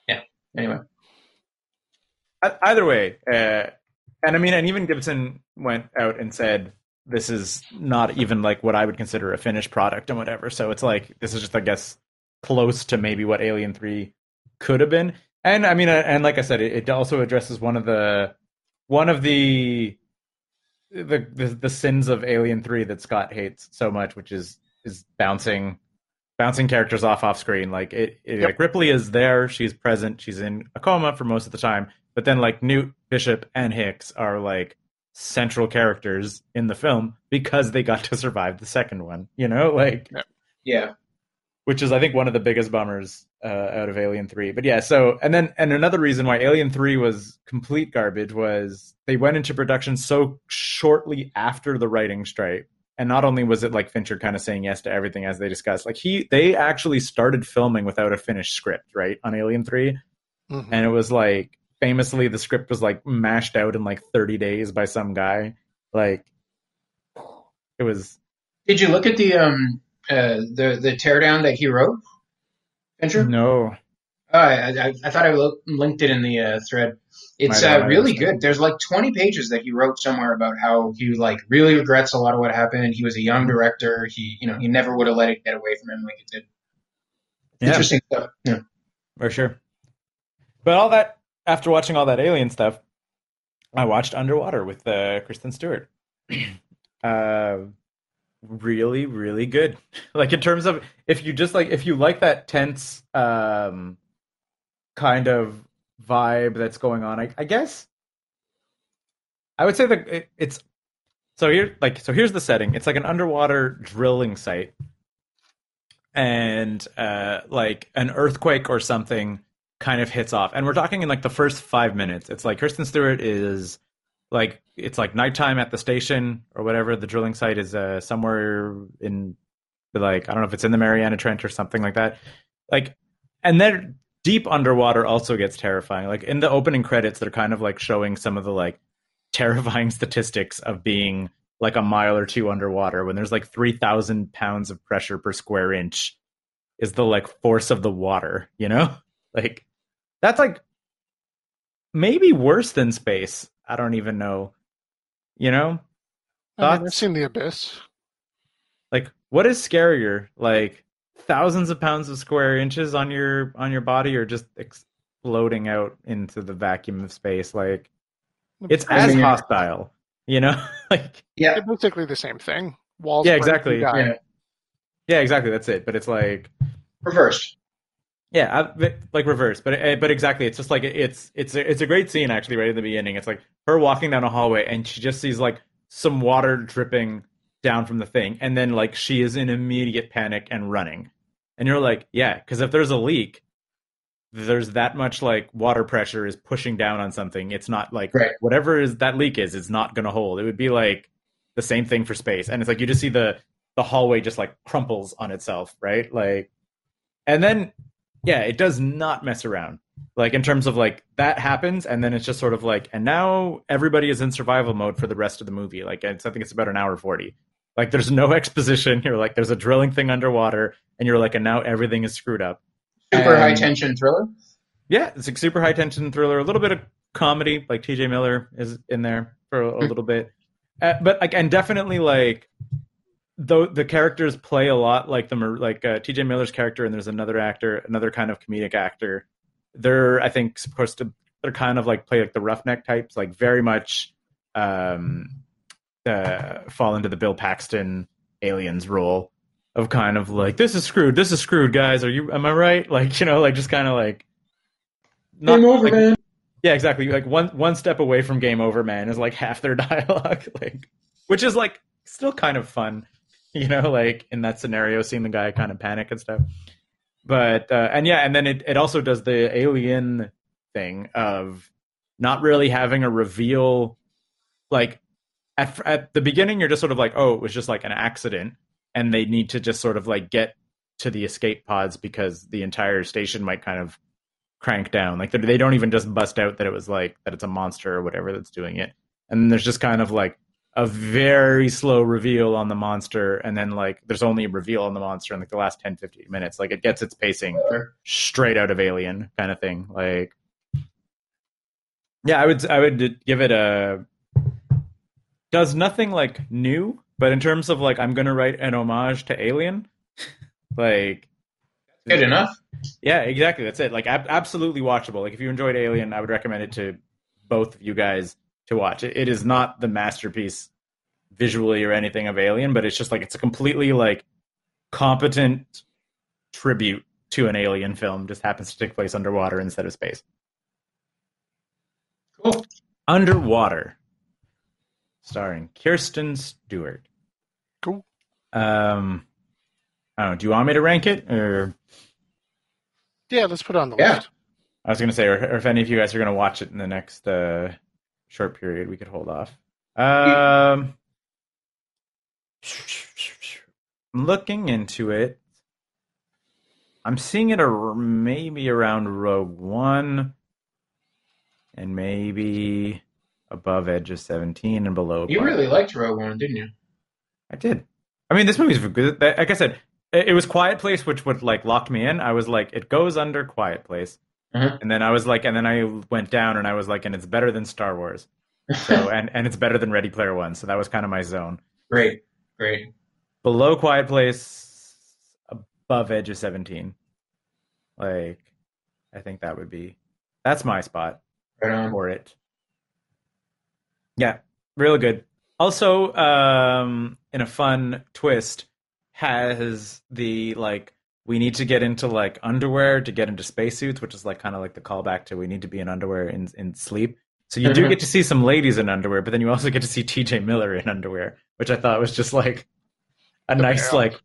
Yeah. Anyway, Either way, uh, and I mean, and even Gibson went out and said this is not even like what I would consider a finished product and whatever. So it's like this is just, I guess, close to maybe what Alien Three could have been. And I mean, and like I said, it, it also addresses one of the one of the the, the the sins of Alien Three that Scott hates so much, which is is bouncing bouncing characters off off screen. Like it, it Yep. like Ripley is there, she's present, she's in a coma for most of the time, but then like Newt, Bishop, and Hicks are like central characters in the film because they got to survive the second one. You know, like yeah. which is I think one of the biggest bummers uh, out of Alien Three. But yeah, so and then and another reason why Alien Three was complete garbage was they went into production so shortly after the writing strike. And not only was it like Fincher kind of saying yes to everything as they discussed, like he they actually started filming without a finished script, right, on Alien Three, Mhm. and it was like famously the script was like mashed out in like 30 days by some guy, like it was Did you look at the um uh the the teardown that he wrote? Fincher? no, Oh, I, I, I thought I linked it in the uh, thread. It's uh, really good. There's like 20 pages that he wrote somewhere about how he like really regrets a lot of what happened. He was a young director. He, you know, he never would have let it get away from him like it did. Yeah. Interesting stuff. Yeah. For sure. But all that after watching all that alien stuff, I watched Underwater with uh, Kristen Stewart. uh, really, really good. Like in terms of if you just like if you like that tense um, kind of vibe that's going on, I, I guess I would say that it, it's so here like so here's the setting. It's like an underwater drilling site and uh, like an earthquake or something kind of hits off. And we're talking in like the first five minutes. It's like Kristen Stewart is like it's like nighttime at the station or whatever. The drilling site is uh, somewhere in like I don't know if it's in the Mariana Trench or something like that. Like, and then deep underwater also gets terrifying. Like in the opening credits, they're kind of like showing some of the like terrifying statistics of being like a mile or two underwater when there's like 3000 pounds of pressure per square inch is the like force of the water you know like that's like maybe worse than space i don't even know you know I mean, I've thoughts? seen the abyss. like what is scarier like thousands of pounds of square inches on your on your body or just exploding out into the vacuum of space like it's I as mean- hostile you know like Yeah. They're basically the same thing. Walls. Yeah, exactly. Yeah. yeah exactly that's it but it's like Reversed. Yeah, I- like reverse, but eh, but exactly, it's just like it's it's a, it's a great scene actually right in the beginning. It's like her walking down a hallway and she just sees like some water dripping down from the thing, and then like she is in immediate panic and running, and you're like, yeah, because if there's a leak, there's that much like water pressure is pushing down on something. It's not like Right. whatever is that leak is, it's not gonna hold. It would be like the same thing for space, and it's like you just see the the hallway just like crumples on itself, right? Like, and then yeah, it does not mess around. Like in terms of like that happens, and then it's just sort of like, and now everybody is in survival mode for the rest of the movie. Like it's, I think it's about an hour forty. Like there's no exposition. You're like, there's a drilling thing underwater, and you're like, and now everything is screwed up. Super And- high tension thriller. Yeah, it's a super high tension thriller, a little bit of comedy, like T.J. Miller is in there for a, a little bit, uh, but like, and definitely like, though the characters play a lot like the like uh, T.J. Miller's character, and there's another actor, another kind of comedic actor. They're I think supposed to they're kind of like play like the roughneck types, like very much um, uh, fall into the Bill Paxton aliens role of kind of like this is screwed, this is screwed, guys. Are you? Am I right? Like you know, like just kind of like not- Game over, like- man. yeah, exactly. Like one one step away from game over, man, is like half their dialogue, like which is like still kind of fun, you know, like in that scenario, seeing the guy kind of panic and stuff. But uh, and yeah, and then it it also does the alien thing of not really having a reveal. Like at at the beginning, you're just sort of like, oh, it was just like an accident, and they need to just sort of like get to the escape pods because the entire station might kind of crank down. Like they don't even just bust out that it was like that it's a monster or whatever that's doing it. And there's just kind of like a very slow reveal on the monster and then like there's only a reveal on the monster in like the last 10 15 minutes. Like it gets its pacing straight out of Alien kind of thing. Like Yeah, I would I would give it a does nothing like new, but in terms of like I'm going to write an homage to Alien, like Good enough. yeah, exactly. That's it. Like ab- absolutely watchable. Like if you enjoyed Alien, I would recommend it to both of you guys to watch. It, it is not the masterpiece visually or anything of Alien, but it's just like it's a completely like competent tribute to an alien film. Just happens to take place underwater instead of space. Cool. Underwater, starring Kristen Stewart. Cool. Um, I don't know. Do you want me to rank it or? Yeah, let's put it on the Yeah. list. I was going to say, or, or if any of you guys are going to watch it in the next uh, short period, we could hold off. Um, I'm looking into it. I'm seeing it ar- maybe around Rogue One, and maybe above Edge of Seventeen and below. You really liked Rogue One, didn't you? I did. I mean, this movie's good. Like I said, it it was Quiet Place, which would like locked me in. I was like, it goes under Quiet Place, Mhm. and then I was like, and then I went down, and I was like, and it's better than Star Wars. So and and it's better than Ready Player One. So that was kind of my zone. Great, great. Below Quiet Place, above Edge of Seventeen. Like, I think that would be that's my spot Right on. for it. Yeah, really good. Also, um, in a fun twist, has the like we need to get into like underwear to get into spacesuits, which is like kind of like the callback to we need to be in underwear in in sleep. So you do Mhm. get to see some ladies in underwear, but then you also get to see T.J. Miller in underwear, which I thought was just like a The nice payoff. like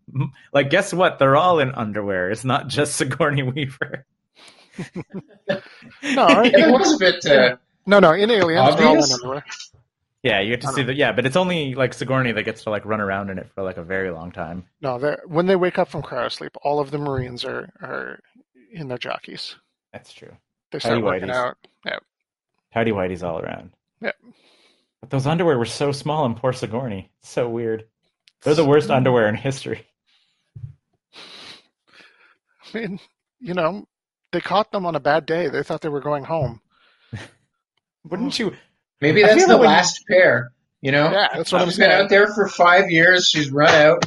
like guess what? They're all in underwear. It's not just Sigourney Weaver. No, It was a bit. Uh, no, no. In Aliens, they're all in underwear. Yeah, you get to see um, the yeah, but it's only like Sigourney that gets to like run around in it for like a very long time. No, when they wake up from cryosleep, all of the Marines are are in their jockeys. That's true. They start Tidy working whities. out. Tidy whities all around. Yeah. But those underwear were so small and poor Sigourney. It's so weird. They're the worst underwear in history. I mean, you know, they caught them on a bad day. They thought they were going home. Wouldn't you? Maybe that's the that when- last pair. You know, Yeah, that's what I'm she's been out there for five years. She's run out.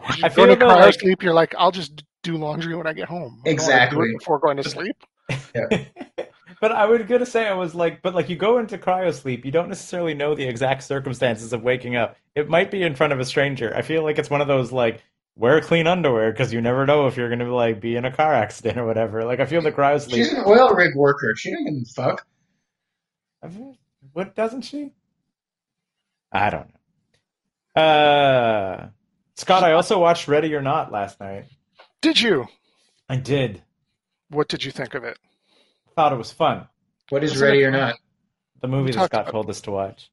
I Going feel to though, like, cryosleep, you're like, I'll just do laundry when I get home. I don't wanna do it Exactly. before going to sleep. Yeah. but I was gonna say I was like, but like you go into cryo sleep, you don't necessarily know the exact circumstances of waking up. It might be in front of a stranger. I feel like it's one of those like wear clean underwear because you never know if you're gonna be like be in a car accident or whatever. Like I feel the cryo sleep. She's an oil rig worker. She doesn't fuck. What doesn't she? I don't know. Uh, Scott, I also watched Ready or Not last night. Did you? I did. What did you think of it? Thought it was fun. What is Wasn't ready it- or not? The movie that Scott told us to watch.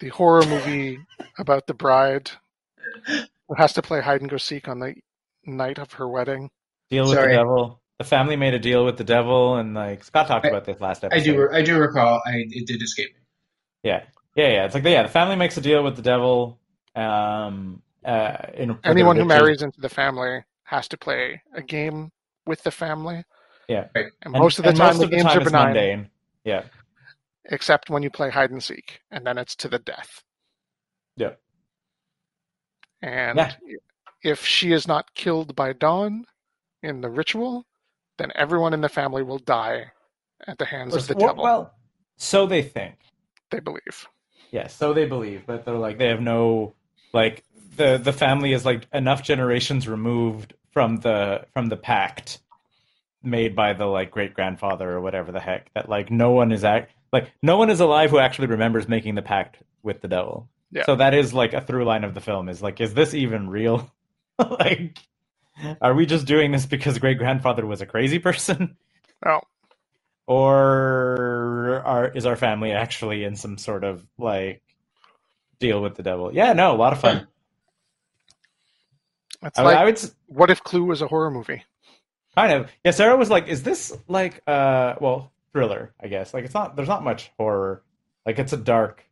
The horror movie about the bride who has to play hide and go seek on the night of her wedding. Deal with Sorry. the devil. The family made a deal with the devil, and like Scott talked I- about this last episode. I episode. do. I do recall. I it did escape me. Yeah, yeah, yeah. It's like yeah, the family makes a deal with the devil. Um, uh, in, Anyone who marries into the family has to play a game with the family. Yeah. Right. And And- most of the time most the of the games time are it's benign, mundane. Yeah, except when you play hide and seek, and then it's to the death. yeah. And Yeah. if she is not killed by dawn in the ritual, then everyone in the family will die at the hands of the well, devil. well, so they think. they believe. Yes, so they believe, but they're like they have no like the the family is like enough generations removed from the from the pact made by the like great grandfather or whatever the heck that like no one is act like no one is alive who actually remembers making the pact with the devil. Yeah. So that is like a through line of the film is like is this even real? like are we just doing this because great grandfather was a crazy person? Oh, or are, is our family actually in some sort of like deal with the devil? Yeah, no, a lot of fun. it's I, like I would what if Clue was a horror movie? kind of. Yeah, Sarah was like, "Is this like uh, well, thriller? I guess. Like, it's not. There's not much horror. Like, it's a dark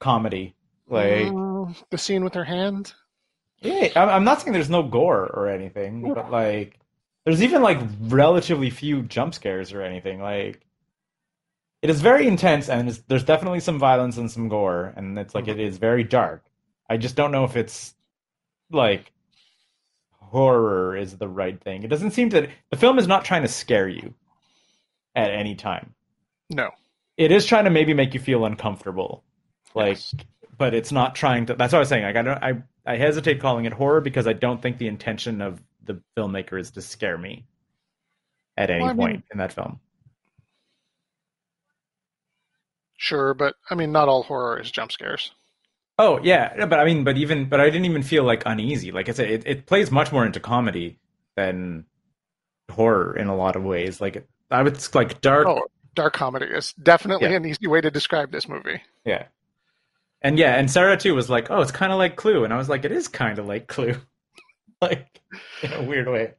comedy. Like, Mm, the scene with her hand. Yeah, I'm, I'm not saying there's no gore or anything, but like, there's even like relatively few jump scares or anything. Like, it is very intense, and it's, there's definitely some violence and some gore, and it's like it mm-hmm. is very dark. I just don't know if it's like horror is the right thing. It doesn't seem that the film is not trying to scare you at any time. No. It is trying to maybe make you feel uncomfortable, like, Yes. But it's not trying to. That's what I was saying. Like, I don't. I I hesitate calling it horror because I don't think the intention of the filmmaker is to scare me at any Well, I mean- point in that film. Sure, but I mean, not all horror is jump scares. Oh yeah, but I mean, but even, but I didn't even feel like uneasy. Like I said, it, it plays much more into comedy than horror in a lot of ways. Like it, I would like dark, Oh, dark comedy is definitely Yeah. an easy way to describe this movie. yeah, and yeah, and Sarah too was like, oh, it's kind of like Clue, and I was like, it is kind of like Clue, like in a weird way.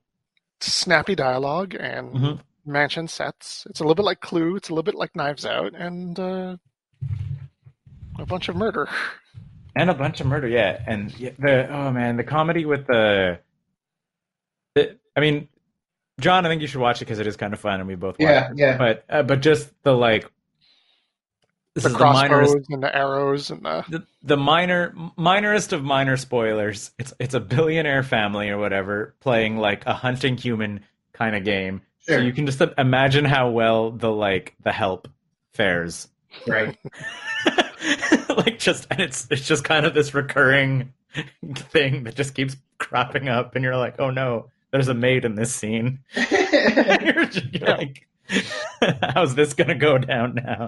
Snappy dialogue and Mhm. mansion sets. It's a little bit like Clue. It's a little bit like Knives Out, and uh, a bunch of murder. and a bunch of murder yeah and the oh man the comedy with the, the i mean john i think you should watch it because it is kind of fun and we both watched Yeah, it. yeah. but uh, but just the like this The is the crossbows and the arrows and the the, the minor minorest of minor spoilers. It's it's a billionaire family or whatever playing like a hunting human kind of game Sure. so you can just uh, imagine how well the like the help fares. Right. like just and it's it's just kind of this recurring thing that just keeps cropping up and you're like oh no there's a maid in this scene. You're, just, you're like how's this gonna go down now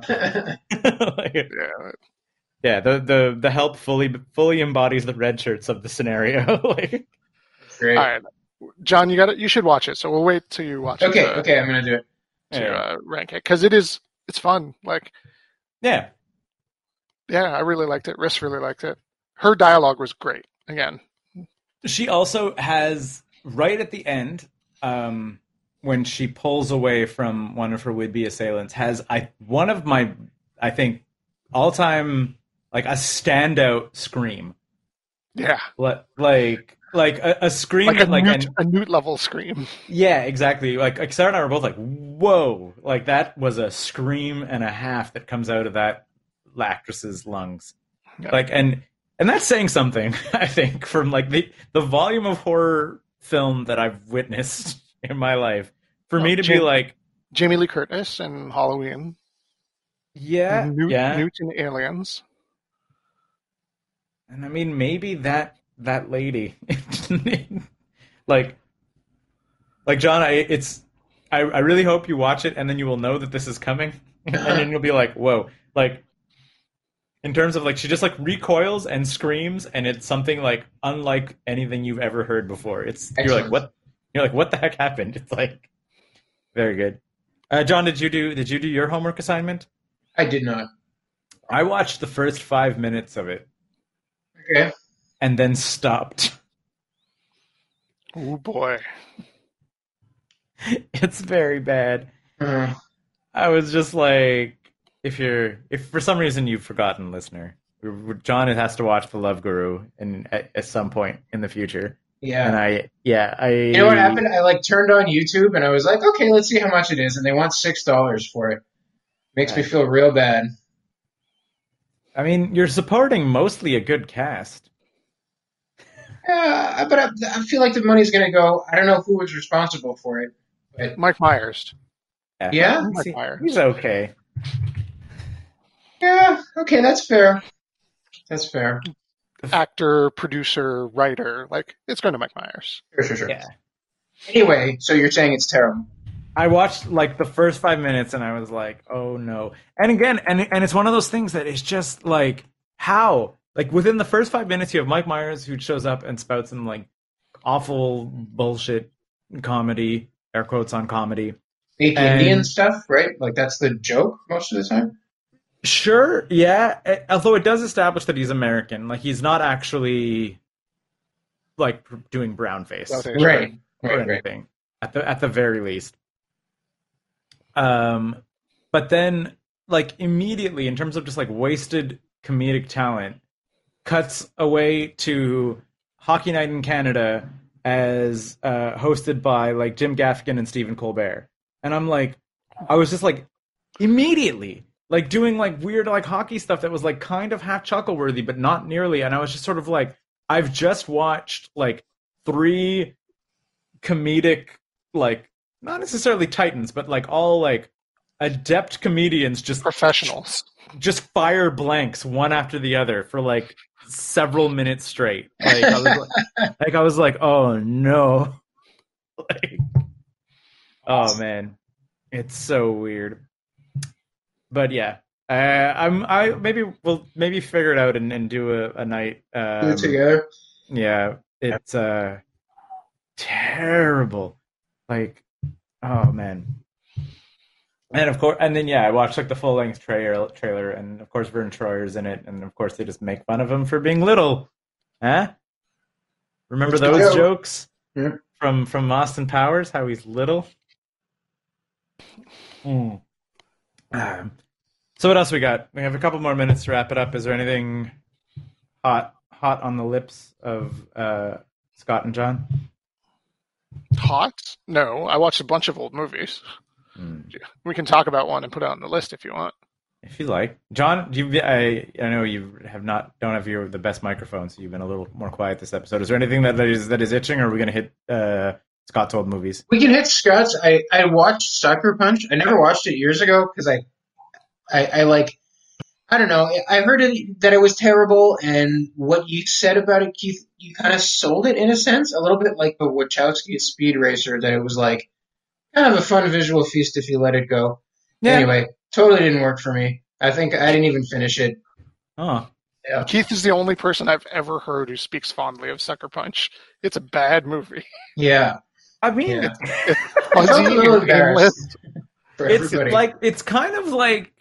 like, yeah, yeah the, the the help fully fully embodies the red shirts of the scenario like Great. All right, John, you got it. You should watch it. So we'll wait till you watch Okay, it. to- okay, I'm gonna do it. To yeah. uh, rank it because it is it's fun. Like yeah yeah, I really liked it. Riss really liked it. Her dialogue was great. Again, She also has right at the end, um, when she pulls away from one of her would-be assailants, has I one of my I think all-time like a standout scream, yeah, like like like a, a scream like a like newt, an- a newt level scream. yeah exactly. Like, like Sarah and I were both like whoa. Like that was a scream and a half that comes out of that actress's lungs. Yeah. like and and that's saying something i think from like the the volume of horror film that i've witnessed in my life for me to be like Jamie Lee Curtis and Halloween. yeah Newt, yeah Newt and Aliens. and i mean maybe that that lady like like john I, it's I, I really hope you watch it and then you will know that this is coming. and then you'll be like, whoa. Like in terms of like she just like recoils and screams and it's something like unlike anything you've ever heard before. It's you're like what you're like what the heck happened? It's like very good. Uh, John, did you do did you do your homework assignment? I did not. I watched the first five minutes of it Okay. and then stopped. Oh boy. It's very bad. Uh, I was just like, if you're, if for some reason you've forgotten, listener, John has to watch The Love Guru in at, at some point in the future, yeah. and I, yeah, I. You know what happened? I like turned on YouTube and I was like, okay, let's see how much it is, and they want six dollars for it. Makes me feel real bad. I mean, you're supporting mostly a good cast. Yeah, but I, I feel like the money's gonna go. I don't know who was responsible for it. But... Mike Myers. Yeah? Mike He's- Myers. he's okay. Yeah, okay, that's fair. That's fair. Actor, producer, writer. Like, it's going to Mike Myers. Sure, sure, sure. Yeah. Anyway, so you're saying it's terrible? I watched like the first five minutes and I was like, oh no. And again, and and it's one of those things that is just like how like within the first five minutes you have Mike Myers who shows up and spouts some like awful bullshit comedy, air quotes on comedy. Fake And- Indian stuff, right? Like that's the joke most of the time. Sure, yeah. Although it does establish that he's American, like he's not actually like doing brown face. Okay. Right, or right, right. anything at the at the very least. Um, but then like immediately in terms of just like wasted comedic talent, cuts away to Hockey Night in Canada as uh, hosted by like Jim Gaffigan and Stephen Colbert, and I'm like, I was just like immediately like doing like weird like hockey stuff that was like kind of half chuckle worthy but not nearly and i was just sort of like i've just watched like three comedic like not necessarily titans but like all like adept comedians just Professionals. just fire blanks one after the other for like several minutes straight. Like i was like, like i was like oh no. Like oh man. It's so weird but yeah uh, i'm i maybe we'll maybe figure it out and, and do a, a night Do um, it together. yeah it's uh terrible like oh man and of course and then yeah i watched like the full length trailer trailer and of course vern troyer's in it and of course they just make fun of him for being little huh remember Let's those jokes Yeah. from from austin powers how he's little Hmm. Um, so what else we got we have a couple more minutes to wrap it up is there anything hot hot on the lips of uh scott and john Hot? No, I watched a bunch of old movies. Hmm. We can talk about one and put it on the list if you want. If you like, John, do you, I I know you have not don't have your the best microphone, so you've been a little more quiet this episode. Is there anything that, that is that is itching, or are we going to hit uh, Scott's old movies? We can hit Scott's. I, I watched Sucker Punch. I never watched it years ago because I, I I like I don't know. I heard it, that it was terrible, and what you said about it, Keith, you kind of sold it in a sense, a little bit like the Wachowski Speed Racer. That it was like kind of a fun visual feast if you let it go. Yeah. Anyway, totally didn't work for me. I think I didn't even finish it. Oh, Yeah. Keith is the only person I've ever heard who speaks fondly of Sucker Punch. It's a bad movie. Yeah, I mean, Yeah. it's, I'm Fuzzy a little and embarrassed aimless. for it's like it's kind of like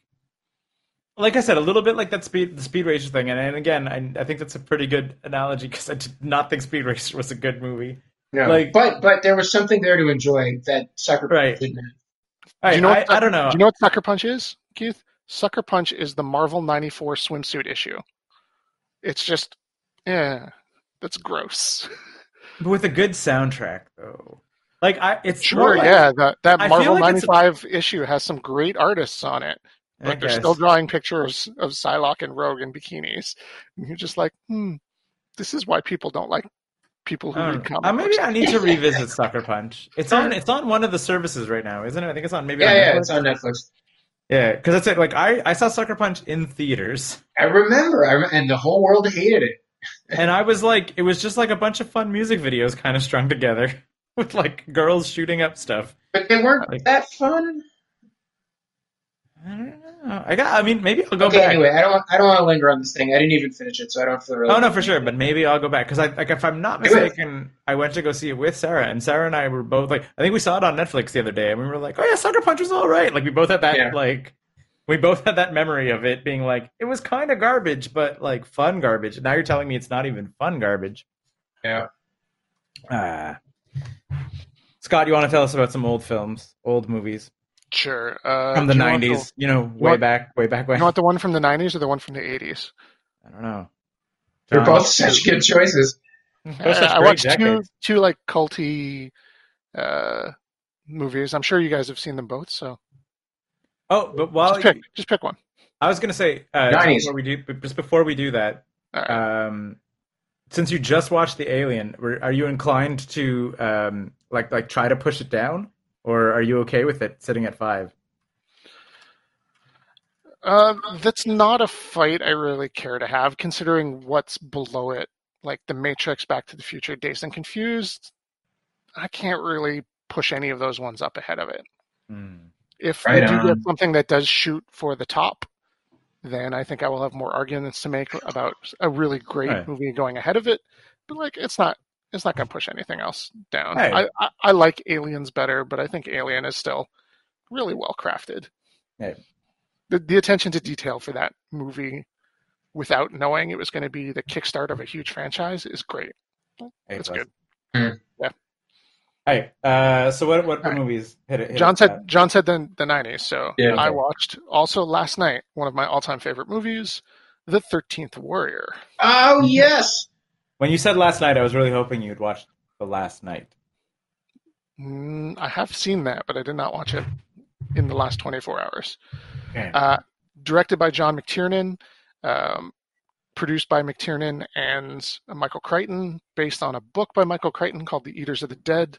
like I said, a little bit like that speed the Speed Racer thing, and, and again, I, I think that's a pretty good analogy because I did not think Speed Racer was a good movie. no. like- but but there was something there to enjoy that Sucker Punch Right. didn't. have. I, Do you know I, what I don't know. Do you know what Sucker Punch is, Keith? Sucker Punch is the Marvel 94 swimsuit issue. It's just, yeah, that's gross. But with a good soundtrack, though. Like I, it's Sure, like- yeah, that, that I Marvel like it's a- 95 issue has some great artists on it. I Like they're guess. still drawing pictures of Psylocke and Rogue in bikinis. And you're just like, hmm, this is why people don't like people who I read don't know. comic Uh, maybe. I need to revisit Sucker Punch. It's on. It's on one of the services right now, isn't it? I think it's on maybe. Yeah, on yeah, Netflix. it's on Netflix. Yeah, because it's like I I saw Sucker Punch in theaters, I remember, I rem- and the whole world hated it. and I was like, it was just like a bunch of fun music videos kind of strung together with like girls shooting up stuff. But they weren't Like- that fun. I don't know. I got. I mean, maybe I'll go okay, back. anyway, I don't. I don't want to linger on this thing. I didn't even finish it, so I don't feel really. Oh no, for sure. But maybe I'll go back because I like if I'm not mistaken, I went to go see it with Sarah, and Sarah and I were both like, I think we saw it on Netflix the other day, and we were like, oh yeah, Sucker Punch was all right. Like we both had that Yeah. like, we both had that memory of it being like it was kind of garbage, but like fun garbage. Now you're telling me it's not even fun garbage. Yeah. Ah. Scott, you want to tell us about some old films, old movies Sure. Uh, from the do you want '90s? You know, way want- back, way back The, when. you want the one from the 90s or the one from the 80s? I don't know. They're John, both such good choices. those are such Uh, I watched two, decades. two like culty uh, movies. I'm sure you guys have seen them both. So Oh, but while just pick, just pick one. I was gonna say uh, 90s. just before we do, but just before we do that, All right. um, since you just watched the Alien, were- are you inclined to um, like like try to push it down, or are you okay with it sitting at five? Uh, that's not a fight I really care to have, considering what's below it, like The Matrix, Back to the Future, Dazed and Confused. I can't really push any of those ones up ahead of it. Hmm. If Right we do on. get something that does shoot for the top, then I think I will have more arguments to make about a really great Right. movie going ahead of it. But like, it's not. It's not going to push anything else down. Hey. I, I I like Aliens better, but I think Alien is still really well crafted. Hey. The the attention to detail for that movie, without knowing it was going to be the kickstart of a huge franchise, is great. Hey, It's plus. good. Hmm. Hey, uh, so what what All right. movies hit it? Hit John it, said Scott? John said the the '90s, so Yeah. I watched also last night one of my all time favorite movies, The Thirteenth Warrior. Oh yes. when you said last night, I was really hoping you'd watch the last night. Mm, I have seen that, but I did not watch it in the last 24 hours. Okay. Uh, directed by John McTiernan, um, produced by McTiernan and Michael Crichton, based on a book by Michael Crichton called The Eaters of the Dead.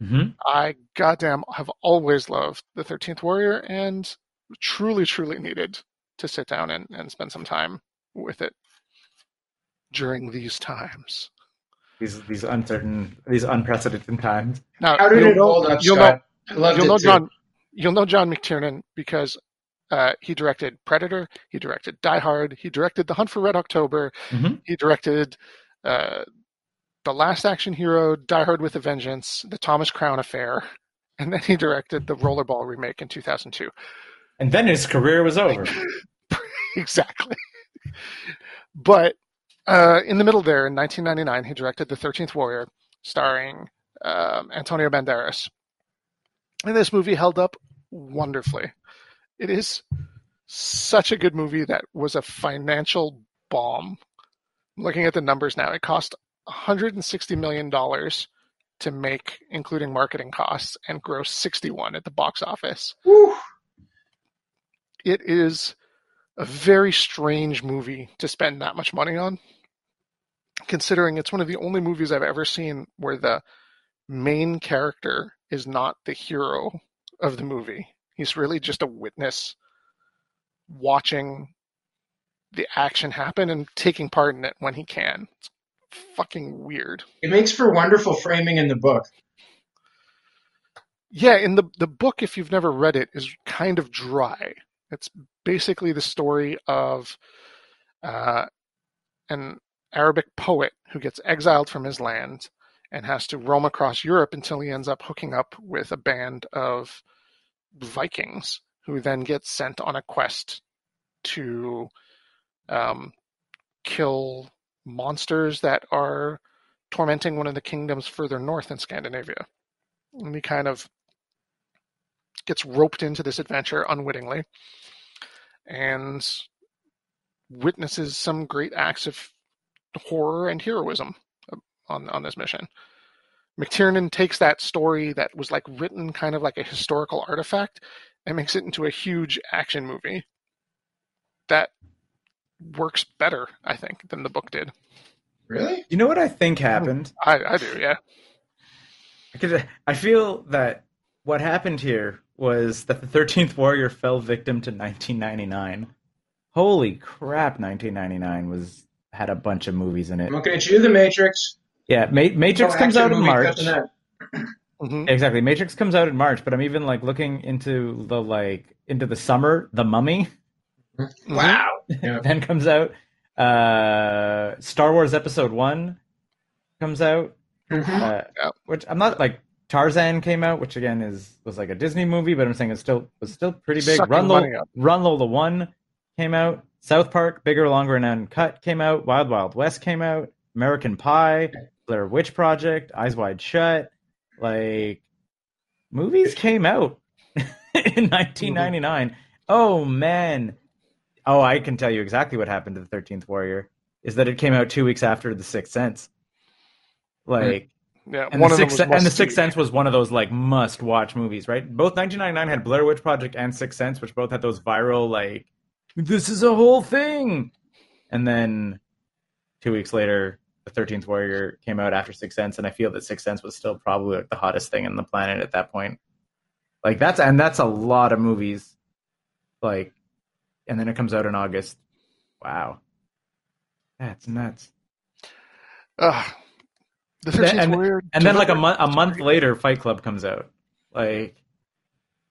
hmm I goddamn have always loved The 13th Warrior and truly, truly needed to sit down and, and spend some time with it during these times. These these uncertain, these unprecedented times. Now, How did you'll it know- hold up, you'll Scott? know- I loved you'll it know too. John. You'll know John McTiernan because uh, he directed Predator, he directed Die Hard, he directed The Hunt for Red October, Mhm. he directed uh, The Last Action Hero, Die Hard with a Vengeance, The Thomas Crown Affair, and then he directed the Rollerball remake in 2002. And then his career was over. exactly. But uh, in the middle there, in 1999, he directed The 13th Warrior, starring um, Antonio Banderas. And this movie held up wonderfully. It is such a good movie that was a financial bomb. Looking at the numbers now, it cost 160 million dollars to make, including marketing costs, and gross 61 at the box office Whew. it is a very strange movie to spend that much money on, considering it's one of the only movies I've ever seen where the main character is not the hero of the movie. He's really just a witness watching the action happen and taking part in it when he can. It's fucking weird. It makes for wonderful framing in the book. Yeah, in the the book, if you've never read it, is kind of dry. It's basically the story of uh, an Arabic poet who gets exiled from his land and has to roam across Europe until he ends up hooking up with a band of Vikings who then get sent on a quest to um, kill monsters that are tormenting one of the kingdoms further north in Scandinavia. And he kind of gets roped into this adventure unwittingly and witnesses some great acts of horror and heroism on, on this mission. McTiernan takes that story that was like written kind of like a historical artifact and makes it into a huge action movie that works better, I think, than the book did. Really? You know what I think oh, happened? I, I do, yeah. I I feel that what happened here was that the Thirteenth Warrior fell victim to 1999. Holy crap! 1999 was had a bunch of movies in it. I'm looking at you, The Matrix. Yeah, Ma- Matrix No comes out in March. touching that. Mhm. exactly. Matrix comes out in March, but I'm even like looking into the like into the summer. The Mummy Mhm. Wow. Yeah. then comes out. Uh, Star Wars Episode One comes out. Mhm. Uh, Yeah. Which I'm not like Tarzan came out, which again is was like a Disney movie, but I'm saying it's still was still pretty big. Sucking Run money Lola. Run Lola One came out. South Park, Bigger, Longer, and Uncut came out. Wild Wild West came out. American Pie, Blair Witch Project, Eyes Wide Shut. Like movies came out in 1999. Oh man. Oh, I can tell you exactly what happened to the Thirteenth Warrior. Is that it came out two weeks after the Sixth Sense. Like, Yeah, and one the Sixth and the. Sixth Sense was one of those like must-watch movies, right? Both 1999 had Blair Witch Project and Sixth Sense, which both had those viral like, this is a whole thing. And then two weeks later, the Thirteenth Warrior came out after Six Sense, and I feel that Six Sense was still probably like the hottest thing on the planet at that point. Like that's and that's a lot of movies. Like, and then it comes out in August. Wow, that's nuts. Ugh. the 13th and- Warrior And then like a month a month later, Fight Club comes out. Like,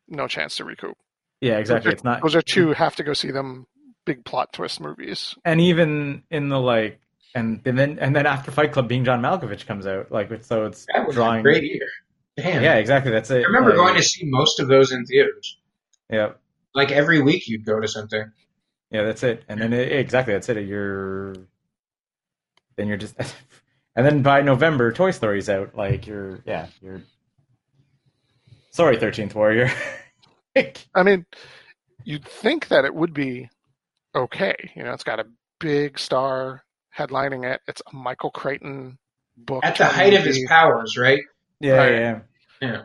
no chance to recoup. yeah, exactly. Those are, It's not. those are two have to go see them big plot twist movies. and even in the like and, and then and then after Fight Club being John Malkovich comes out like it's- so it's That was drawing a great year. Damn. yeah exactly that's it I remember Like, going to see most of those in theaters. yeah Like every week you'd go to something. yeah that's it and then it, exactly that's it you're then you're just and then by November Toy Story's out like you're yeah you're sorry Thirteenth Warrior I mean, you'd think that it would be okay. You know, it's got a big star headlining it. It's a Michael Crichton book. At the height of his powers, right? yeah Right. yeah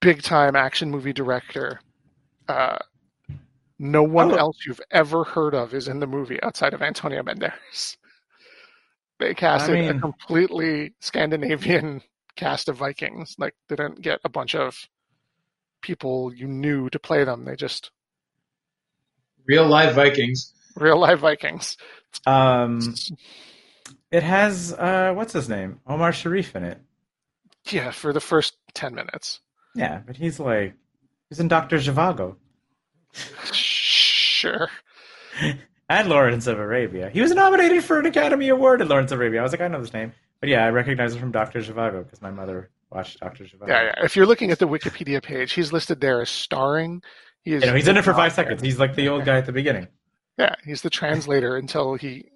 big time action movie director. Uh, no one Oh. else you've ever heard of is in the movie outside of Antonio Banderas. They casted I mean- a completely Scandinavian cast of Vikings. Like they didn't get a bunch of people you knew to play them. They just Real live Vikings. real live Vikings. Um it has uh what's his name Omar Sharif in it Yeah, for the first ten minutes. yeah but he's like he's in Doctor Zhivago Sure. and Lawrence of Arabia. He was nominated for an Academy Award in Lawrence of Arabia. I was like, I know this name, but yeah, I recognize it from Doctor Zhivago because my mother watched Doctor Zhivago. Yeah, yeah. If you're looking at the Wikipedia page, he's listed there as starring. He is You know, he's in it for five there. seconds. He's like the old guy at the beginning. Yeah, he's the translator until he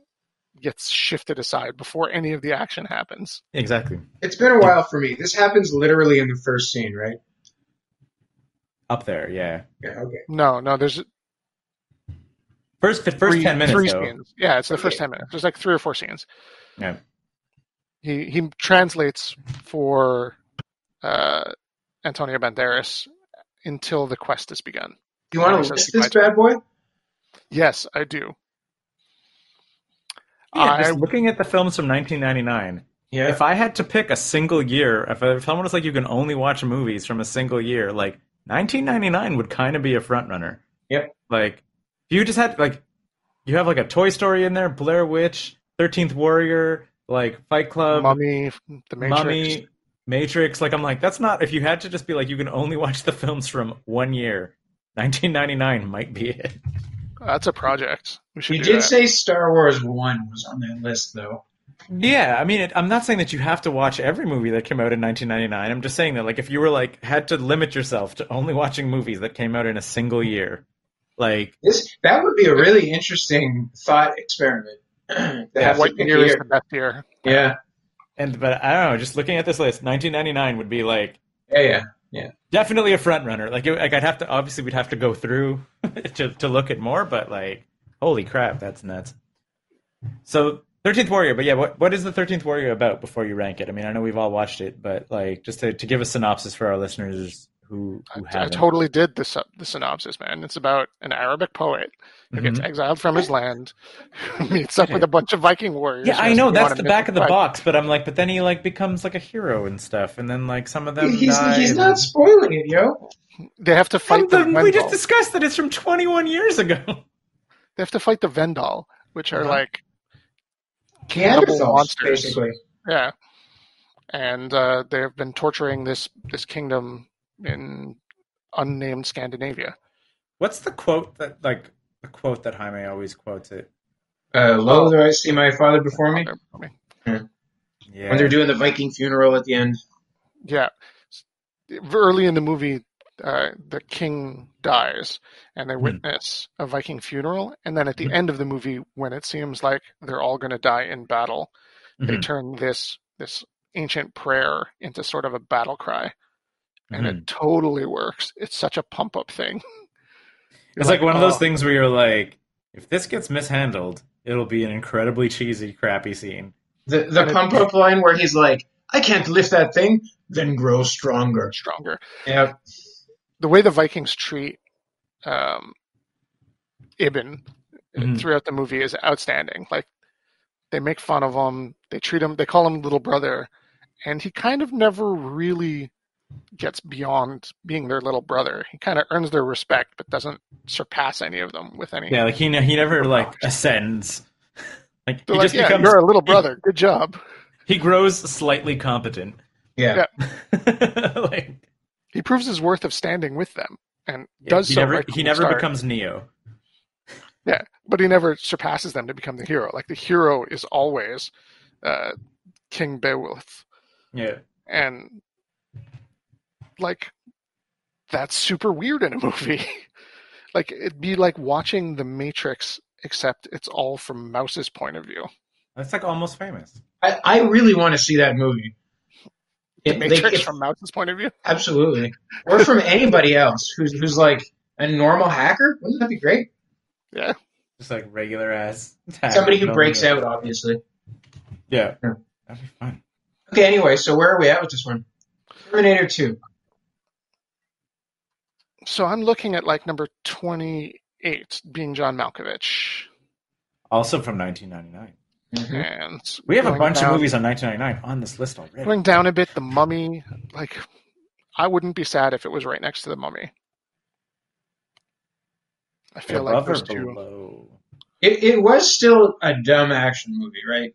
gets shifted aside before any of the action happens. Exactly. It's been a while for me. This happens literally in the first scene, right? Up there, yeah. Yeah, okay. No, no, there's First, first three, ten minutes three though. scenes. Yeah, it's the first Okay. ten minutes. There's like three or four scenes. Yeah. He he translates for uh, Antonio Banderas until the quest has begun. Do you want to list so- this bad boy? Yes, I do. Yeah, I just looking at the films from 1999. Yeah. If I had to pick a single year, if, if someone was like, you can only watch movies from a single year, like 1999 would kind of be a front runner. Yep. Like, if you just had like, you have like a Toy Story in there, Blair Witch, Thirteenth Warrior, like Fight Club, Mummy, The Matrix. Mummy, Matrix. Like, I'm like, that's not. If you had to just be like, you can only watch the films from one year, 1999 might be it. That's a project. We should You do did that. say Star Wars 1 was on that list, though. Yeah, I mean, it, I'm not saying that you have to watch every movie that came out in 1999. I'm just saying that, like, if you were like had to limit yourself to only watching movies that came out in a single year, like, This That would be a really interesting thought experiment. To What pick a year is the best year? Yeah. and but I don't know, just looking at this list, 1999 would be like Yeah, yeah. Definitely a front runner. Like, it, like I'd have to obviously we'd have to go through to to look at more, but like, holy crap, that's nuts. So. 13th Warrior, but yeah, what what is the 13th Warrior about before you rank it? I mean, I know we've all watched it, but like just to, to give a synopsis for our listeners who who I, I haven't. totally did the, the synopsis, man. It's about an Arabic poet who gets Mhm. exiled from his land, meets up with a bunch of Viking warriors. Yeah, I know that's the back of the mythic quest. box, but I'm like, but then he like becomes like a hero and stuff, and then like some of them He's, die. he's and- not spoiling it, yo. They have to fight And the then we just discussed that it's from 21 years ago. They have to fight the Vendal, which are Uh-huh. like cannibal monsters. basically. Yeah, and uh, they have been torturing this this kingdom in unnamed Scandinavia. What's the quote that like the quote that Jaime always quotes it? Uh, lo, do I see my father before me? Yeah. When they're doing the Viking funeral at the end. Yeah, early in the movie, uh, the king dies, and they Hmm. witness a Viking funeral. And then at the Mhm. end of the movie, when it seems like they're all going to die in battle, they Mhm. turn this this ancient prayer into sort of a battle cry, and Mhm. it totally works. It's such a pump up thing. You're It's like, one of those "Oh." things where you're like, if this gets mishandled, it'll be an incredibly cheesy, crappy scene. The the And pump up line where he's like, I can't lift that thing, then grow stronger. stronger. Yeah. the way the Vikings treat um, Ibn Mhm. throughout the movie is outstanding. Like they make fun of him, they treat him, they call him little brother, and he kind of never really gets beyond being their little brother. He kind of earns their respect, but doesn't surpass any of them with any. Yeah, like he ne- he never like ascends. Like They're he like, just yeah, becomes you're a little brother. Good job. he grows slightly competent. Yeah. like He proves his worth of standing with them and yeah, does he so. never right he never start. becomes Neo. Yeah, but he never surpasses them to become the hero. Like the hero is always uh, King Beowulf, Yeah. and like that's super weird in a movie. like it'd be like watching The Matrix, except it's all from Mouse's point of view. That's like almost famous. I, I really want to see that movie. The It- like, Matrix if- from Mouse's point of view. absolutely. Or from anybody else who's who's like a normal hacker. Wouldn't that be great? Yeah, Just like regular ass. Somebody who breaks out, obviously. Yeah. Yeah. That'd be fun. Okay, anyway, so where are we at with this one? Terminator 2. So I'm looking at like number twenty-eight being John Malkovich, Also from 1999. and Hmm. We have a bunch down- of movies on 1999 on this list already. Going down a bit, The Mummy. Like, I wouldn't be sad if it was right next to The Mummy. I feel like Above those two. below? It, it was still a dumb action movie, right?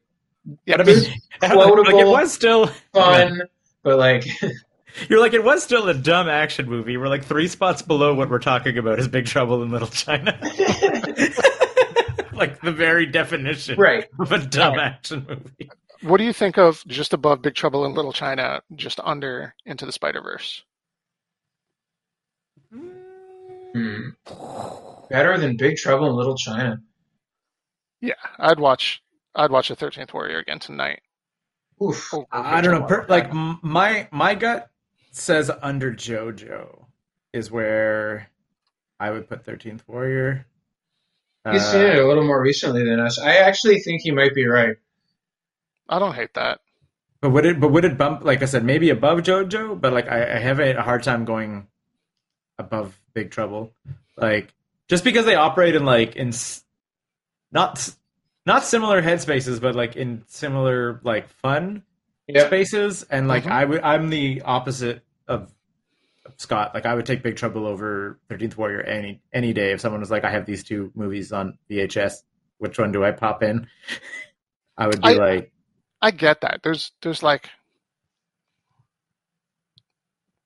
Yeah, But I mean, like it was still Fun, but like, You're like it was still a dumb action movie. We're like three spots below what we're talking about is Big Trouble in Little China. like the very definition right. of a dumb action movie. what do you think of just above Big Trouble in Little China, just under Into the Spider Verse? Hmm. Better than Big Trouble in Little China. Yeah, I'd watch. I'd watch The Thirteenth Warrior again tonight. Oof. over I don't know. Per, like my my gut says under JoJo is where I would put Thirteenth Warrior. He's Uh, seen it a little more recently than us. I actually think he might be right. I don't hate that. But would it? But would it bump? Like I said, maybe above JoJo. But like I, I have a hard time going above Big Trouble. Like just because they operate in like in s- not not similar headspaces, but like in similar like fun Yeah. spaces. And like Mhm. I would, I'm the opposite of, Scott. Like I would take Big Trouble over Thirteenth Warrior any any day. If someone was like, I have these two movies on VHS, which one do I pop in? I would be I- like. I get that. There's there's like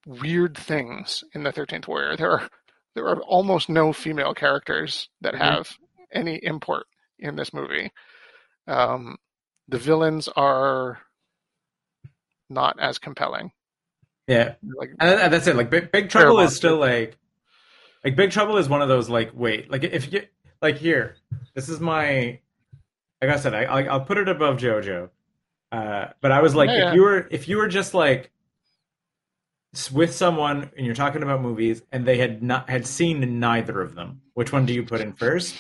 weird things in the Thirteenth Warrior. There are there are almost no female characters that Mhm. have any import in this movie. Um, the villains are not as compelling. Yeah, Like and that's it. Like Big, Big Trouble is still like, like Big Trouble is one of those like wait, like if you like here, this is my, like I said, I I- I'll put it above JoJo, uh, but I was like, Yeah, if you were if you were just like with someone and you're talking about movies and they had not had seen neither of them, which one do you put in first?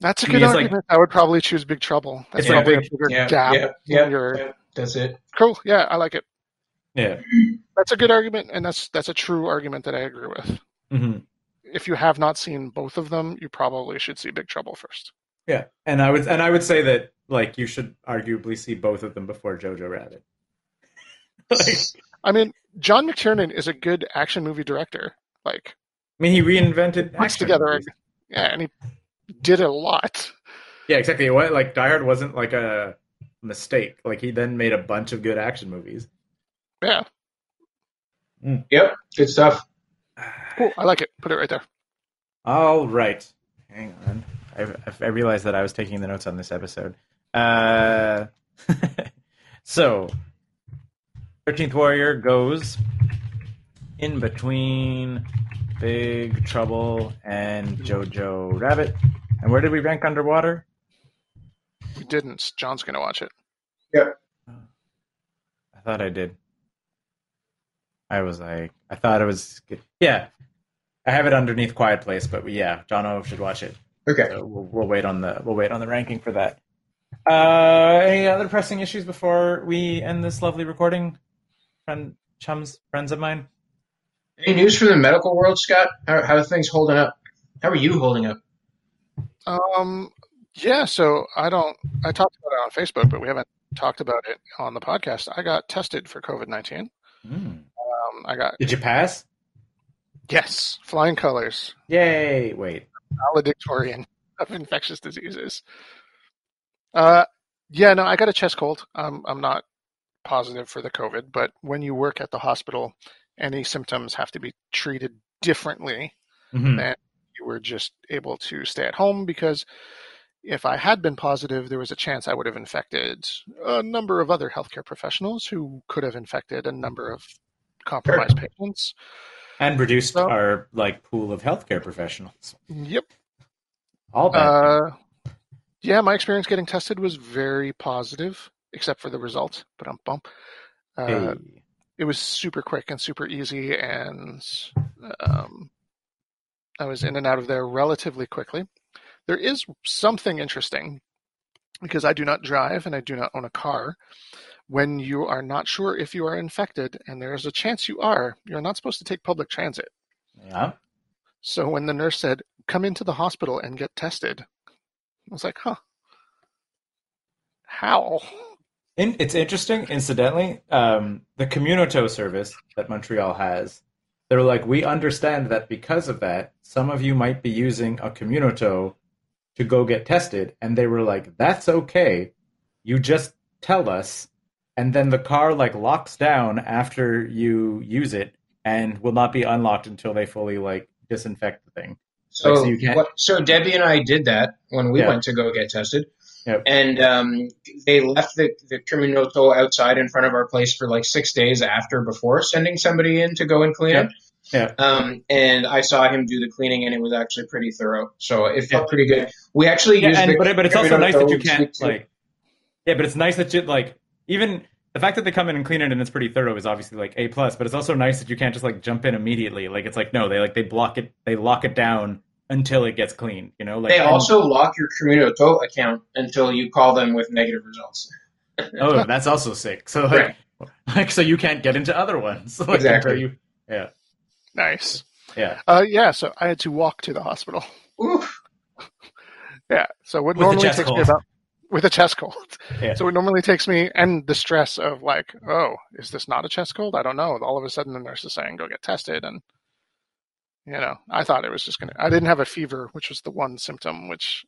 that's a good me, it's like- argument. I would probably choose Big Trouble. That's probably a bigger Yeah, gap. yeah, yeah, your- yeah, That's it. Cool. Yeah, I like it. Yeah. That's a good argument, and that's that's a true argument that I agree with. hmm If you have not seen both of them, you probably should see Big Trouble first. Yeah, and I would and I would say that like you should arguably see both of them before Jojo Rabbit. like, I mean, John McTiernan is a good action movie director. Like I mean, he reinvented puts action together, movies. yeah, and he did a lot. Yeah, exactly. What like Die Hard wasn't like a mistake. Like he then made a bunch of good action movies. Yeah, Yep, good stuff. cool. I like it. Put it right there. All right. Hang on. I, I realized that I was taking the notes on this episode. Uh, so, 13th Warrior goes in between Big Trouble and Jojo Rabbit. And where did we rank underwater? We didn't. John's gonna watch it. Yep. I thought I did. I was like, I thought it was, good. yeah. I have it underneath Quiet Place, but yeah, John O should watch it. Okay. So we'll, we'll wait on the we'll wait on the ranking for that. Uh, any other pressing issues before we end this lovely recording? Friend, chums, friends of mine. Any news from the medical world, Scott? How, how are things holding up? How are you holding up? Um, yeah. So I don't. I talked about it on Facebook, but we haven't talked about it on the podcast. I got tested for COVID nineteen. Mm. I got Did you pass? yes, flying colors, Yay! Wait. valedictorian of infectious diseases. Uh, yeah. No, I got a chest cold. Um, I'm not positive for the COVID, but when you work at the hospital, any symptoms have to be treated differently Mhm. and you were just able to stay at home because if I had been positive, there was a chance I would have infected a number of other healthcare professionals who could have infected a number of compromised patients. And reduced So- our like pool of healthcare professionals. Yep. All bad. Uh, yeah, my experience getting tested was very positive, except for the result. But I'm bump. Uh, Hey. it was super quick and super easy, and um, I was in and out of there relatively quickly. There is something interesting because I do not drive and I do not own a car. When you are not sure if you are infected, and there is a chance you are, you're not supposed to take public transit. Yeah. So when the nurse said, "Come into the hospital and get tested," I was like, "Huh? How?" In, it's interesting, incidentally, um, the Communauto service that Montreal has, they're like, we understand that because of that, some of you might be using a Communauto to go get tested. And they were like, that's okay. You just tell us. And then the car like locks down after you use it and will not be unlocked until they fully like disinfect the thing. So, Like, so you can't- what, so Debbie and I did that when we Yeah. went to go get tested, Yep. and um, they left the the Communauto outside in front of our place for like six days after before sending somebody in to go and clean Yep. it. Yeah. Um, and I saw him do the cleaning, and it was actually pretty thorough. So it felt Yeah. pretty good. We actually Yeah, used and, the but, but it's also nice that you can't like. Yeah, but it's nice that you like even the fact that they come in and clean it and it's pretty thorough is obviously like a plus. But it's also nice that you can't just like jump in immediately. Like it's like no, they like they block it, they lock it down until it gets cleaned. You know, like They and- also lock your Communauto account until you call them with negative results. oh, that's also sick. So like, like so you can't get into other ones. Like, Exactly. You, yeah, Nice. yeah. Uh, yeah. So I had to walk to the hospital. Oof. Yeah. So what With normally chest takes me about with a chest cold. Yeah. So it normally takes me and the stress of like, oh, is this not a chest cold? I don't know. All of a sudden the nurse is saying go get tested and you know, I thought it was just gonna I didn't have a fever, which was the one symptom which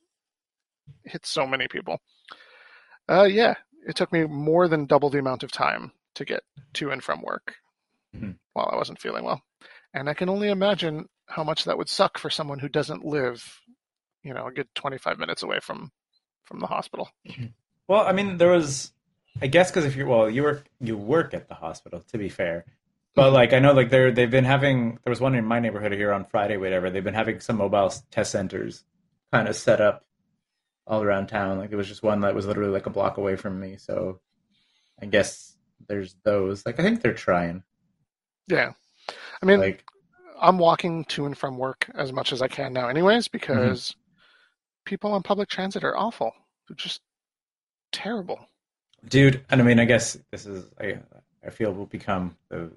hits so many people. Uh yeah. It took me more than double the amount of time to get to and from work Mhm. while I wasn't feeling well. And I can only imagine how much that would suck for someone who doesn't live, you know, a good 25 minutes away from from the hospital. Well, I mean, there was, I guess, because if you're well, you work you work at the hospital. To be fair, but like I know, like they're they've been having. There was one in my neighborhood here on Friday, whatever. They've been having some mobile test centers, kind of set up all around town. Like there was just one that was literally like a block away from me. So I guess there's those. Like I think they're trying. Yeah. I mean, Like I'm walking to and from work as much as I can now, anyways, because Mm-hmm. People on public transit are awful. They're just terrible. dude and i mean i guess this is i i feel will become the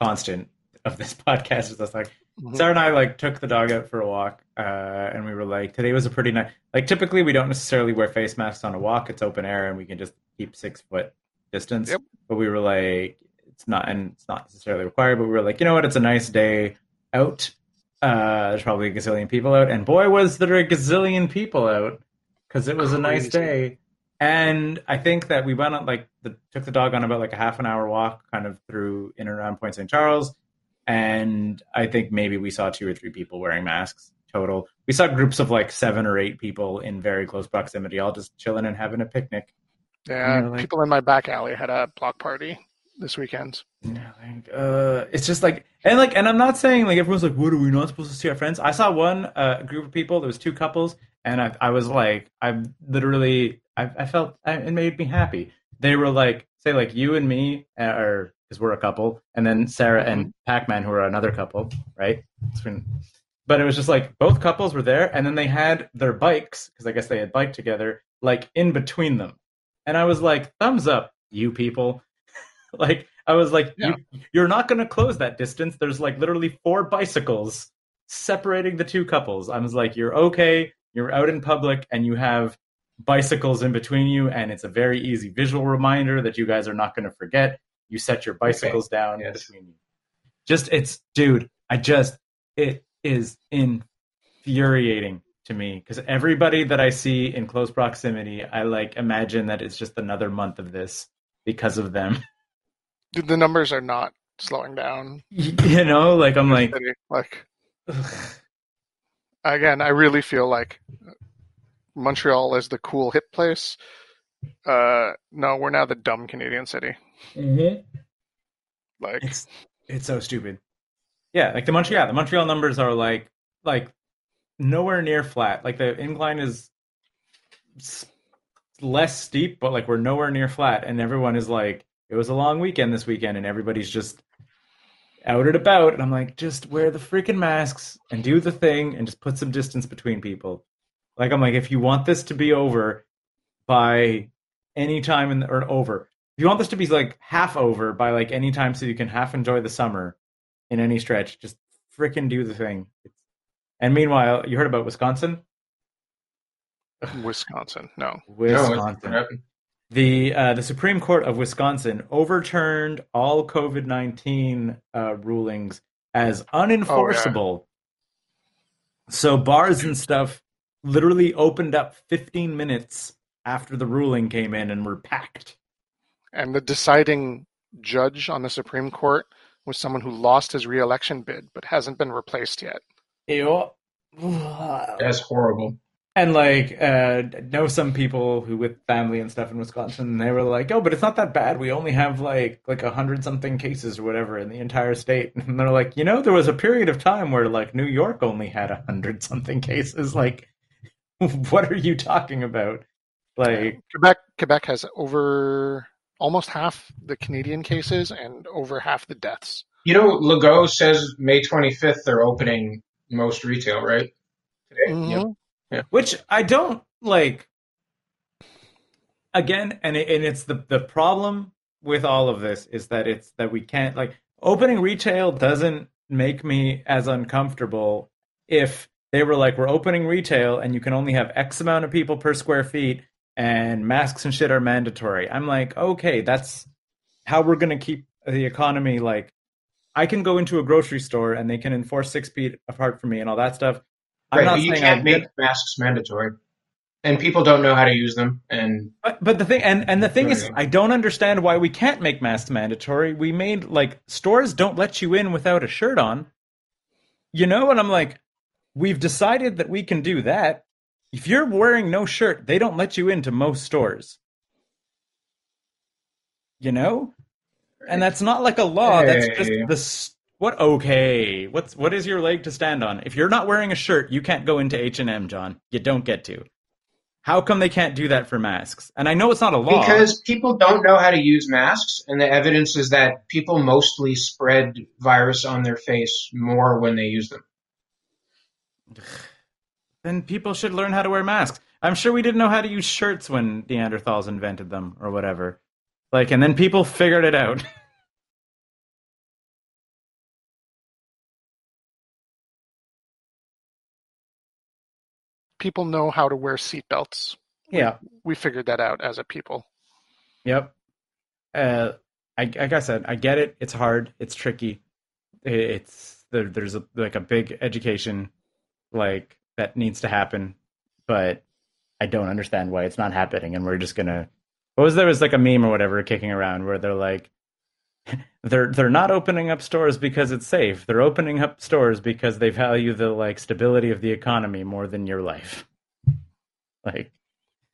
constant of this podcast is just like Mhm. sarah and i like took the dog out for a walk uh and we were like today was a pretty nice like typically we don't necessarily wear face masks on a walk it's open air and we can just keep six foot distance Yep. but we were like it's not and it's not necessarily required but we were like you know what it's a nice day out uh there's probably a gazillion people out and boy was there a gazillion people out because it was a nice day And I think that we went on like the, took the dog on about like a half an hour walk, kind of through in and around Point St. Charles, and I think maybe we saw two or three people wearing masks total. We saw groups of like seven or eight people in very close proximity, all just chilling and having a picnic. Yeah, Yeah, like- people in my back alley had a block party this weekend. Uh, it's just like, and like, and I'm not saying like everyone's like, what are we not supposed to see our friends? I saw one uh, group of people. There was two couples, and I, I was like, I literally, I, I felt I, it made me happy. They were like, say like you and me, uh, or because we're a couple, and then Sarah and Pac-Man who are another couple, right? Been- But it was just like both couples were there, and then they had their bikes because I guess they had biked together, like in between them, and I was like, thumbs up, you people. like I was like, Yeah. you, you're not going to close that distance. There's like literally four bicycles separating the two couples. I was like, you're okay. You're out in public and you have bicycles in between you, and it's a very easy visual reminder that you guys are not going to forget. You set your bicycles down Yes. between you. Just it's dude, I just it is infuriating to me because everybody that I see in close proximity, I like imagine that it's just another month of this because of them. The numbers are not slowing down. you know, like I'm like like again, I really feel like Montreal is the cool hip place. Uh, no, we're now the dumb Canadian city. Like, it's it's so stupid. Yeah, like the Montreal, the Montreal numbers are like like nowhere near flat. Like the incline is less steep, but like we're nowhere near flat, and everyone is like, it was a long weekend this weekend, and everybody's just out and about, and I'm like, just wear the freaking masks and do the thing, and just put some distance between people. Like I'm like, if you want this to be over by any time in the, or over, if you want this to be like half over by like any time, so you can half enjoy the summer in any stretch, just freaking do the thing. And meanwhile, you heard about Wisconsin? Wisconsin. No. No, what- what Wisconsin. happened? The uh, the Supreme Court of Wisconsin overturned all COVID nineteen uh, rulings as unenforceable. So bars and stuff literally opened up 15 minutes after the ruling came in and were packed. And the deciding judge on the Supreme Court was someone who lost his reelection bid but hasn't been replaced yet. Ew. That's horrible. And like, uh, know some people who with family and stuff in Wisconsin, and they were like, "Oh, but it's not that bad. We only have like like a hundred something cases or whatever in the entire state." And they're like, "You know, there was a period of time where like New York only had a hundred something cases. Like, what are you talking about? Like, Quebec Quebec has over almost half the Canadian cases and over half the deaths. You know, Legault says May 25th they're opening most retail, right? Today. Mhm. which I don't like. Again, and it, and it's the the problem with all of this is that it's that we can't like opening retail doesn't make me as uncomfortable if they were like we're opening retail and you can only have X amount of people per square feet and masks and shit are mandatory. I'm like, okay, that's how we're gonna keep the economy like. I can go into a grocery store and they can enforce six feet apart from me and all that stuff. I'm Right, not but you saying can't I make masks mandatory, and people don't know how to use them. And But, but the thing and, and the thing is I don't understand why we can't make masks mandatory. We made like stores don't let you in without a shirt on. You know, and I'm like, we've decided that we can do that. If you're wearing no shirt, they don't let you into most stores. You know? And that's not like a law. That's just the s- what okay. What's what is your leg to stand on? If you're not wearing a shirt, you can't go into H&M, John. You don't get to. How come they can't do that for masks? And I know it's not a law. because people don't know how to use masks, and the evidence is that people mostly spread virus on their face more when they use them. then people should learn how to wear masks. I'm sure we didn't know how to use shirts when Neanderthals invented them or whatever. Like, and then people figured it out. People know how to wear seatbelts. yeah. We figured that out as a people. Yep. Uh, I, like I said, I get it. It's hard. It's tricky. It's there, there's a, like a big education like that needs to happen, but I don't understand why it's not happening, and we're just gonna. What was there was like a meme or whatever kicking around where they're like, they're they're not opening up stores because it's safe. They're opening up stores because they value the like stability of the economy more than your life. Like,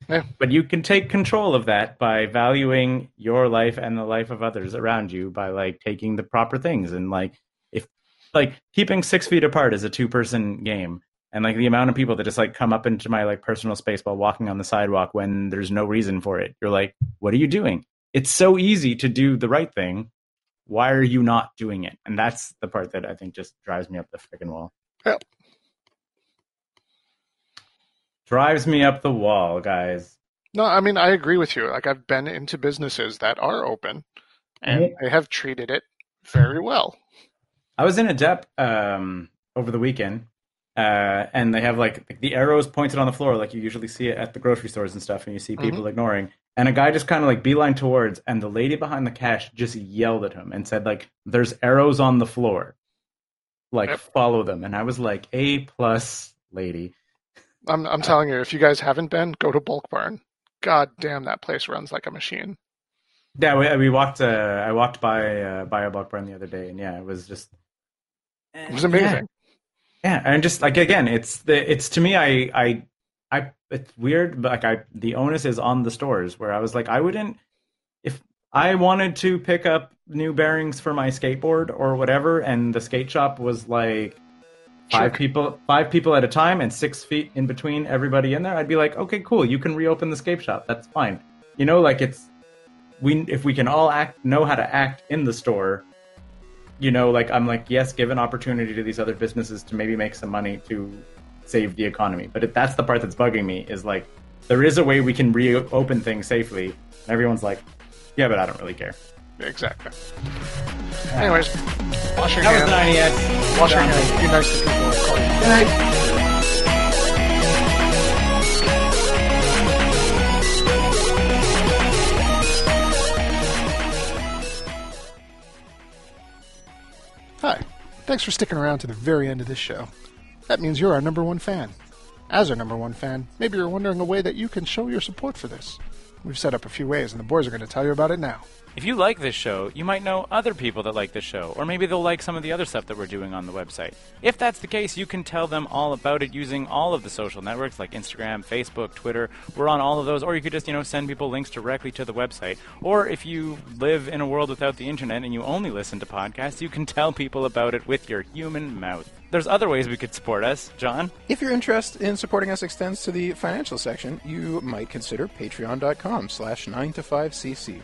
Yeah. but you can take control of that by valuing your life and the life of others around you by like taking the proper things and like if like keeping six feet apart is a two person game and like the amount of people that just like come up into my like personal space while walking on the sidewalk when there's no reason for it you're like what are you doing it's so easy to do the right thing why are you not doing it and that's the part that i think just drives me up the freaking wall Yep. drives me up the wall guys No, I mean I agree with you. Like I've been into businesses that are open, and Mhm. they have treated it very well. I was in a dep um, over the weekend, uh, and they have like the arrows pointed on the floor, like you usually see it at the grocery stores and stuff, and you see people ignoring. And a guy just kind of like beeline towards, and the lady behind the cash just yelled at him and said, like, "There's arrows on the floor, like Yep. follow them." And I was like, "A plus, lady." I'm I'm telling you, if you guys haven't been, go to Bulk Barn. God damn, that place runs like a machine. Yeah, we, we walked. Uh, I walked by uh, by a bulk barn the other day, and yeah, it was just. It was amazing. Yeah, and just like again, it's the it's to me, I I I it's weird, but like I the onus is on the stores where I was like, I wouldn't if I wanted to pick up new bearings for my skateboard or whatever, and the skate shop was like five Sure. people five people at a time and six feet in between everybody in there, I'd be like, okay, cool, you can reopen the skate shop, that's fine. You know, like it's we if we can all act know how to act in the store you know like i'm like yes give an opportunity to these other businesses to maybe make some money to save the economy but if that's the part that's bugging me is like there is a way we can reopen things safely and everyone's like yeah but i don't really care Exactly. Anyways, wash your that was hands. 90 Wash your hands. Be nice to people. and call. Hi. Thanks for sticking around to the very end of this show. That means you're our number one fan. As our number one fan, maybe you're wondering a way that you can show your support for this. We've set up a few ways, and the boys are going to tell you about it now. If you like this show, you might know other people that like this show, or maybe they'll like some of the other stuff that we're doing on the website. If that's the case, you can tell them all about it using all of the social networks like Instagram, Facebook, Twitter. We're on all of those, or you could just, you know, send people links directly to the website. Or if you live in a world without the internet and you only listen to podcasts, you can tell people about it with your human mouth. There's other ways we could support us, John. If your interest in supporting us extends to the financial section, you might consider patreon.com slash 9 to 5cc.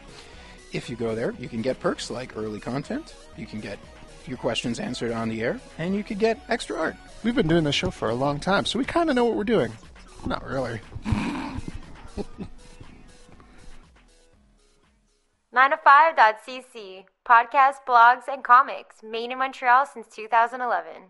If you go there, you can get perks like early content, you can get your questions answered on the air, and you could get extra art. We've been doing this show for a long time, so we kind of know what we're doing. Not really. 9to5.cc, podcasts, blogs, and comics, made in Montreal since 2011.